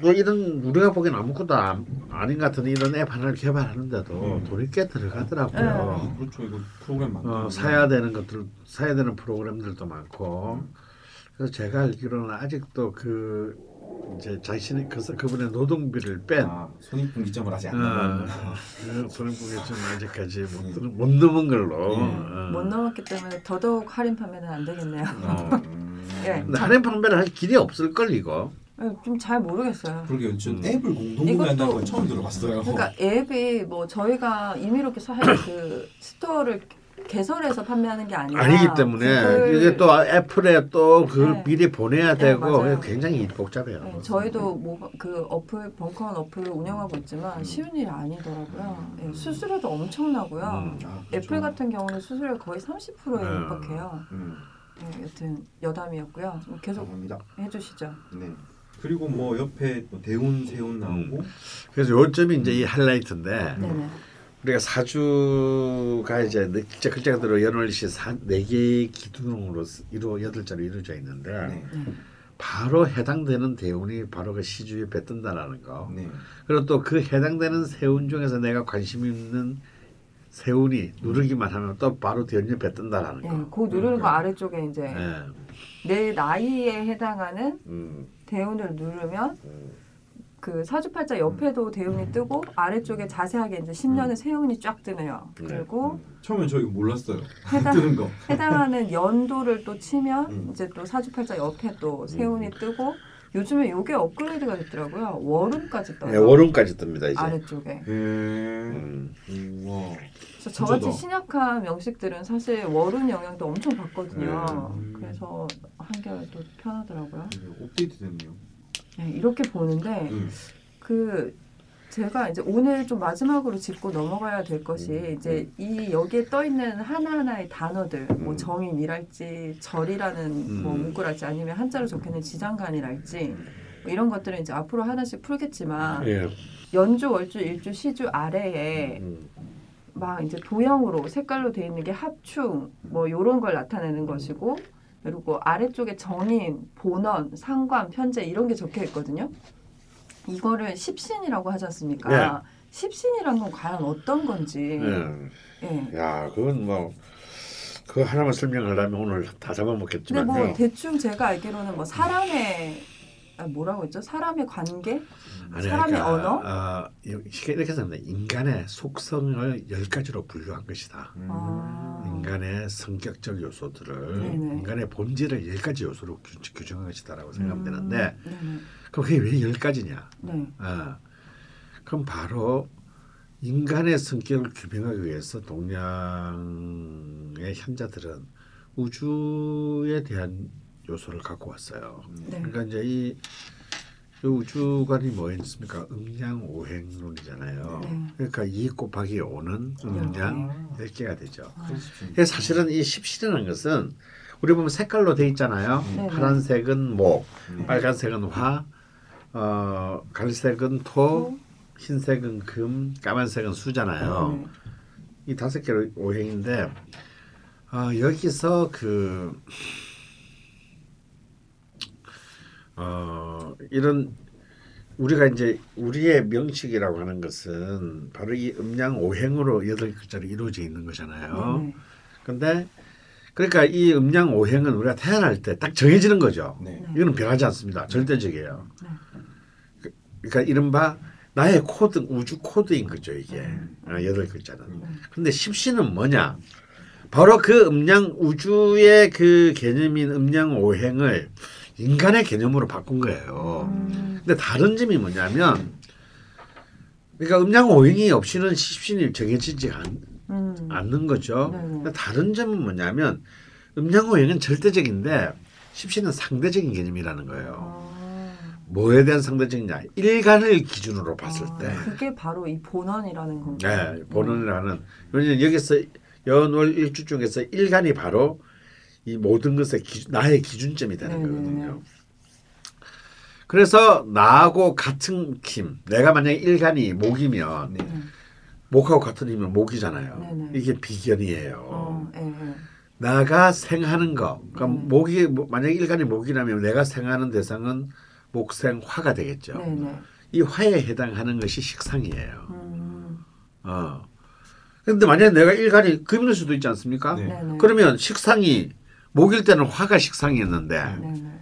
또 이런 우리가 보기엔 아무것도 안- 아닌 것 같은 이런 앱 하나를 개발하는데도 음. 돈이 꽤 들어가더라고요. 아, 그렇죠. 이거 프로그램 만드는 어, 거. 사야 되는 것들 사야 되는 프로그램들도 많고 그래서 제가 알기로는 아직도 그 이제 자신의 그 그분의 노동비를 뺀 아, 손익분기점을 아직 안 어, 나왔나. 그좀 아직까지 못, 들- 못 넘은 걸로. 예. 어. 못 넘었기 때문에 더더욱 할인 판매는 안 되겠네요. 어. 음. [LAUGHS] 예. 할인 판매를 할 길이 없을 걸 이거. 좀 잘 모르겠어요. 그러게요. 전 음. 앱을 공동구매 한다는 이것도- 건 처음 들어봤어요. 그러니까 앱이 뭐 저희가 임의롭게 사실 그 스토어를 개설해서 판매하는 게 아니라 아니기 때문에 그걸- 이게 또 애플에 또 그걸 네. 미리 보내야 네, 되고 맞아요. 굉장히 복잡해요. 네, 저희도 뭐 그 어플 벙커원 어플 운영하고 있지만 음. 쉬운 일이 아니더라고요. 예, 수수료도 엄청나고요. 음. 아, 애플 그렇죠. 같은 경우는 수수료 거의 30%에 네. 육박해요. 음, 네, 여튼 여담이었고요. 계속 감사합니다. 해주시죠. 네. 그리고 뭐 옆에 뭐 대운, 세운 나오고 그래서 요점이 이제 이 하이라이트인데 네네. 우리가 사주가 이제 네 글자 글자 그대로 연월시 네 개의 기둥으로 이루어 여덟 자로 이루어져 있는데 네. 바로 해당되는 대운이 바로 그 시주에 뱉든다라는 거. 네. 그리고 또 그 해당되는 세운 중에서 내가 관심 있는 세운이 누르기만 하면 또 바로 대운에 뱉든다라는 예, 거. 그 누르는 거 아래쪽에 이제 예. 내 나이에 해당하는 음, 대운을 누르면 음. 그 사주팔자 옆에도 대운이 뜨고 아래쪽에 자세하게 이제 10년의 세운이 쫙 뜨네요. 네. 그리고 처음엔 저 이거 몰랐어요. 해당 [LAUGHS] 뜨는 거. 해당하는 연도를 또 치면 음. 이제 또 사주팔자 옆에 또 세운이 뜨고 요즘에 요게 업그레이드가 됐더라고요. 월운까지 떠요. 예, 월운까지 뜹니다 이제. 아래쪽에. へ에. 음. 우와. 그래서 저같이. 신약한 명식들은 사실 월운 영향도 엄청 받거든요. 음. 그래서 한결 또 편하더라고요. 이게 업데이트 됐네요. 네, 이렇게 보는데 음. 그 제가 이제 오늘 좀 마지막으로 짚고 넘어가야 될 것이 음. 이제 이 여기에 떠 있는 하나하나의 단어들 뭐 음. 정인이랄지 절이라는 뭐 음. 문구랄지 아니면 한자로 적혀 있는 지장간이랄지 뭐 이런 것들은 이제 앞으로 하나씩 풀겠지만 예. 연주 월주 일주 시주 아래에 음. 막 이제 도형으로 색깔로 돼 있는 게 합충 뭐 요런 걸 나타내는 것이고 그리고 아래쪽에 정인, 본원, 상관, 편제 이런 게 적혀 있거든요. 이거를 십신이라고 하지 않습니까? 네. 십신이란 건 과연 어떤 건지. 예. 예. 야, 그건 뭐 그거 하나만 설명하려면 오늘 다 근데 잡아먹겠지만요. 뭐 대충 제가 알기로는 뭐 사람의 아, 뭐라고 했죠? 사람의 관계, 아니, 사람의 그러니까, 언어? 어, 이렇게 이렇게 생각합니다. 인간의 속성을 열 가지로 분류한 것이다. 음. 아. 인간의 성격적 요소들을 네네. 인간의 본질을 열 가지 요소로 규, 규정한 것이다라고 생각하면 음, 되는데 네네. 그럼 그게 왜 열 가지냐? 네. 아, 그럼 바로 인간의 성격을 규명하기 위해서 동양의 현자들은 우주에 대한 요소를 갖고 왔어요. 네. 그러니까 이제 이, 이 우주관이 뭐였습니까? 음양 오행론이잖아요. 네. 그러니까 2 곱하기 5는 음양 아. 10개가 되죠. 그렇습니다. 그래서 사실은 이 십신이라는 것은 우리 보면 색깔로 돼 있잖아요. 네, 네. 파란색은 목, 네. 빨간색은 화, 어, 갈색은 토, 흰색은 금, 까만색은 수잖아요. 네. 이 다섯 개로 오행인데 어, 여기서 그 어, 이런 우리가 이제 우리의 명식이라고 하는 것은 바로 이 음양 오행으로 여덟 글자로 이루어져 있는 거잖아요. 네. 근데 그러니까 이 음양 오행은 우리가 태어날 때 딱 정해지는 거죠. 네. 이거는 변하지 않습니다. 절대적이에요. 네. 그- 그러니까 이른바 나의 코드 우주 코드인 거죠 이게 어, 여덟 글자는. 근데 십신은 뭐냐? 바로 그 음양 우주의 그 개념인 음양 오행을 인간의 개념으로 바꾼 거예요. 음, 근데 다른 점이 뭐냐면 그러니까 음양 오행이 없이는 십신이 정해지지 않, 음. 않는 거죠. 네네. 근데 다른 점은 뭐냐면 음양 오행은 절대적인데 십신은 상대적인 개념이라는 거예요. 아, 뭐에 대한 상대적이냐? 일간을 기준으로 봤을 아, 때, 그게 바로 이 본원이라는 건가요? 네, 본원이라는 왜냐면 여기서 연월 일주 중에서 일간이 바로 이 모든 것의 기, 나의 기준점이 되는 네네. 거거든요. 그래서 나하고 같은 힘, 내가 만약에 일간이 목이면 네. 목하고 같은 힘은 목이잖아요. 네네. 이게 비견이에요. 어, 예, 예. 나가 생하는 거, 그러니까 음. 목이 뭐- 만약에 일간이 목이라면 내가 생하는 대상은 목생화가 되겠죠. 네, 네. 이 화에 해당하는 것이 식상이에요. 음, 어. 근데 만약에 내가 일간이 금일 수도 있지 않습니까? 네. 네, 네. 그러면 식상이 목일 때는 화가 식상이었는데 네, 네.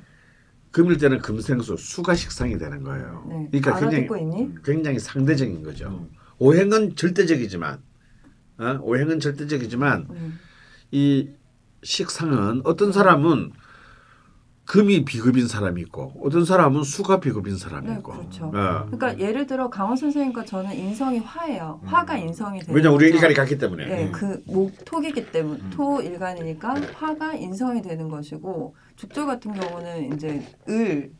금일 때는 금생수 수가 식상이 되는 거예요. 네. 그러니까 굉장히? 굉장히 상대적인 거죠. 음. 오행은 절대적이지만 어? 오행은 절대적이지만 음. 이 식상은 어떤 사람은 금이 비급인 사람이 있고 어떤 사람은 수가 비급인 사람이 네, 있고 그렇죠. 어. 그러니까 예를 들어 강원 선생님과 저는 인성이 화예요. 음. 화가 인성이 되는 왜냐 우리. 일간이 같기 때문에 네, 음. 그목 토기기 때문 음. 토 일간이니까 화가 인성이 되는 것이고 죽조 같은 경우는 이제 을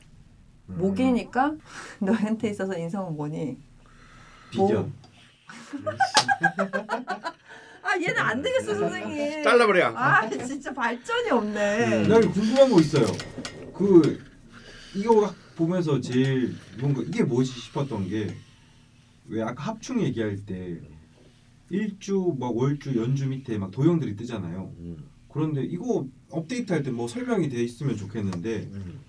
음. 목이니까 [LAUGHS] 너한테 있어서 인성은 뭐니? 비견. [LAUGHS] [LAUGHS] 아 얘는 안 되겠어 선생님. 잘라버려. 아 진짜 발전이 없네. 나 궁금한 거 있어요. 그 이거 보면서 제일 뭔가 이게 뭐지 싶었던 게 왜 아까 합충 얘기할 때 일주 막 월주 연주 밑에 막 도형들이 뜨잖아요. 음, 그런데 이거 업데이트 할 때 뭐 설명이 돼 있으면 좋겠는데 음.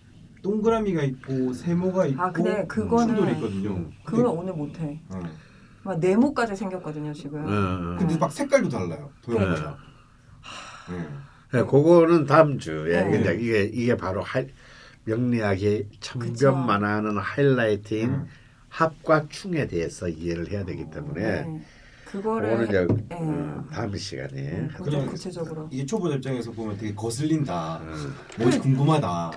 동그라미가 있고 세모가 있고 아 근데 그거는 충돌이 있거든요. 그걸 오늘 못해. 어. 막 네모까지 생겼거든요 지금. 어. 근데 막 색깔도 달라요. 도형마다. 네. 네, 그거는 다음 주에 네. 그냥 이게 이게 바로 하, 명리학의. 천변만화하는 하이라이트인 음. 합과 충에 대해서 이해를 해야 되기 때문에 네. 그거를 이제 네. 음, 다음 시간에 네, 구체적으로. 이게 초보자 입장에서 보면 되게 거슬린다. 음, 뭐지 궁금하다.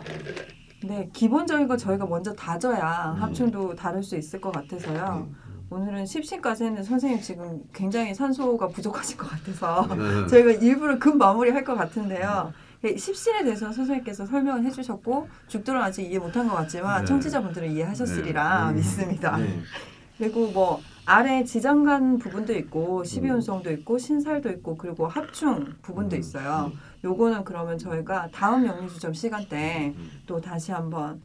네, 기본적인 거 저희가 먼저 다져야 음. 합충도 다룰 수 있을 것 같아서요. 음. 오늘은 10시까지 했는데 선생님 지금 굉장히 산소가 부족하실 것 같아서 음. [LAUGHS] [LAUGHS] 저희가 일부러 급 마무리 할 것 같은데요. 10신에 대해서 선생님께서 설명을 해주셨고 죽도록 아직 이해 못한 것 같지만 네. 청취자분들은 이해하셨으리라 음. 믿습니다. 네. [LAUGHS] 그리고 뭐 아래 지장간 부분도 있고 음. 십이운성도 있고 신살도 있고 그리고 합충 부분도 음. 있어요. 요거는 그러면 저희가 다음 명리주점 시간 때 음. 또 다시 한번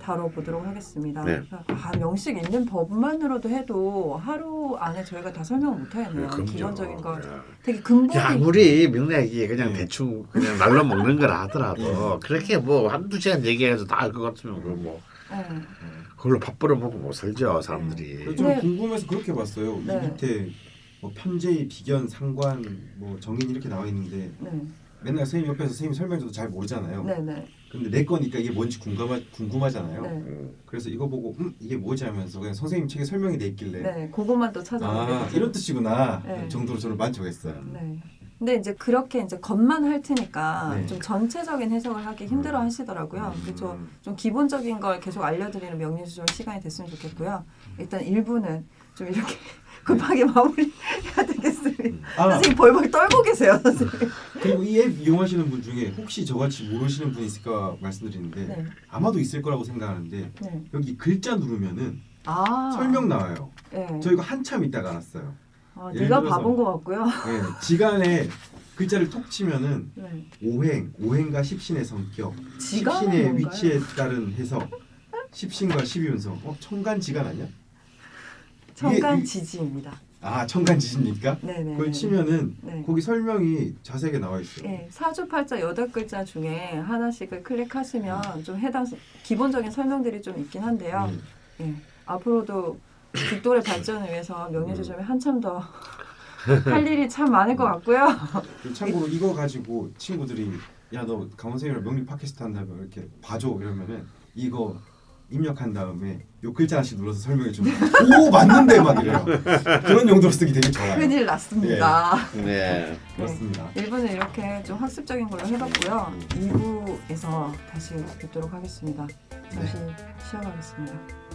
다뤄보도록 하겠습니다. 네. 아, 명식 있는 법만으로도 해도 하루 안에 저희가 다 설명을 못 하겠네요. 그럼요. 기본적인 거 야. 되게 근본이 야, 아무리 명리학이 그냥 네. 대충 그냥 날로 먹는 거라 하더라도 그렇게 뭐 한두 시간 얘기해서 다 알 것 같으면 그뭐 네. 그걸로 밥 벌어 먹고 못 살죠 사람들이. 좀 네. 궁금해서 그렇게 봤어요. 네. 이 밑에 뭐 편제의 비견, 상관, 뭐 정인 이렇게 나와 있는데 네. 맨날 선생님 옆에서 선생님 설명해줘도 잘 모르잖아요. 근데 내 거니까 이게 뭔지 궁금하, 궁금하잖아요. 네. 음. 그래서 이거 보고 음 이게 뭐지 하면서 그냥 선생님 책에 설명이 돼 있길래 네. 그것만 또 찾아보게 아 되죠. 이런 뜻이구나 네. 정도로 저는 만족했어요. 네. 근데 이제 그렇게 이제 겉만 핥으니까 네. 좀 전체적인 해석을 하기 힘들어 하시더라고요. 음. 그래서 좀 기본적인 걸 계속 알려드리는 명리수정 시간이 됐으면 좋겠고요. 일단 1부는 좀 이렇게 급하게 마무리해야 되겠습니다. 아 선생님 벌벌 떨고 계세요, 선생님. [LAUGHS] 그리고 이 앱 이용하시는 분 중에 혹시 저같이 모르시는 분 있을까 말씀드리는데 네. 아마도 있을 거라고 생각하는데 네. 여기 글자 누르면은 아. 설명 나와요. 네. 저 이거 한참 있다가 알았어요. 아, 네가 들어서- 바본 것 같고요. 네, 지간에 글자를 톡 치면은 [LAUGHS] 네. 오행, 오행과 십신의 성격, 십신의 뭔가요? 위치에 따른 해석, 십신과 십이운성. 어, 청간지간 아니야? 청간 지지입니다. 아, 청간지진입니까? 네네. 그걸 치면은 네. 거기 설명이 자세하게 나와 있어요. 네, 사주팔자 여덟 글자 중에 하나씩을 클릭하시면 좀 해당 기본적인 설명들이 좀 있긴 한데요. 음. 예. 앞으로도 빅돌의 발전을 위해서 명예조점이 한참 더 할 일이 참 많을 것 같고요. 참고로 이거 가지고 친구들이 야 너 강원생이랑 명리 팟캐스트 한다면 이렇게 봐줘 이러면은 이거 입력한 다음에 요 글자 하나씩 눌러서 설명해 주면 오 맞는데 막 이래요. 그런 용도로 쓰기 되게 좋아요. 큰일 났습니다. 네. 그렇습니다. 1부는 이렇게 좀 학습적인 걸로 해봤고요. 2부에서 다시 뵙도록 하겠습니다. 잠시 쉬어가겠습니다.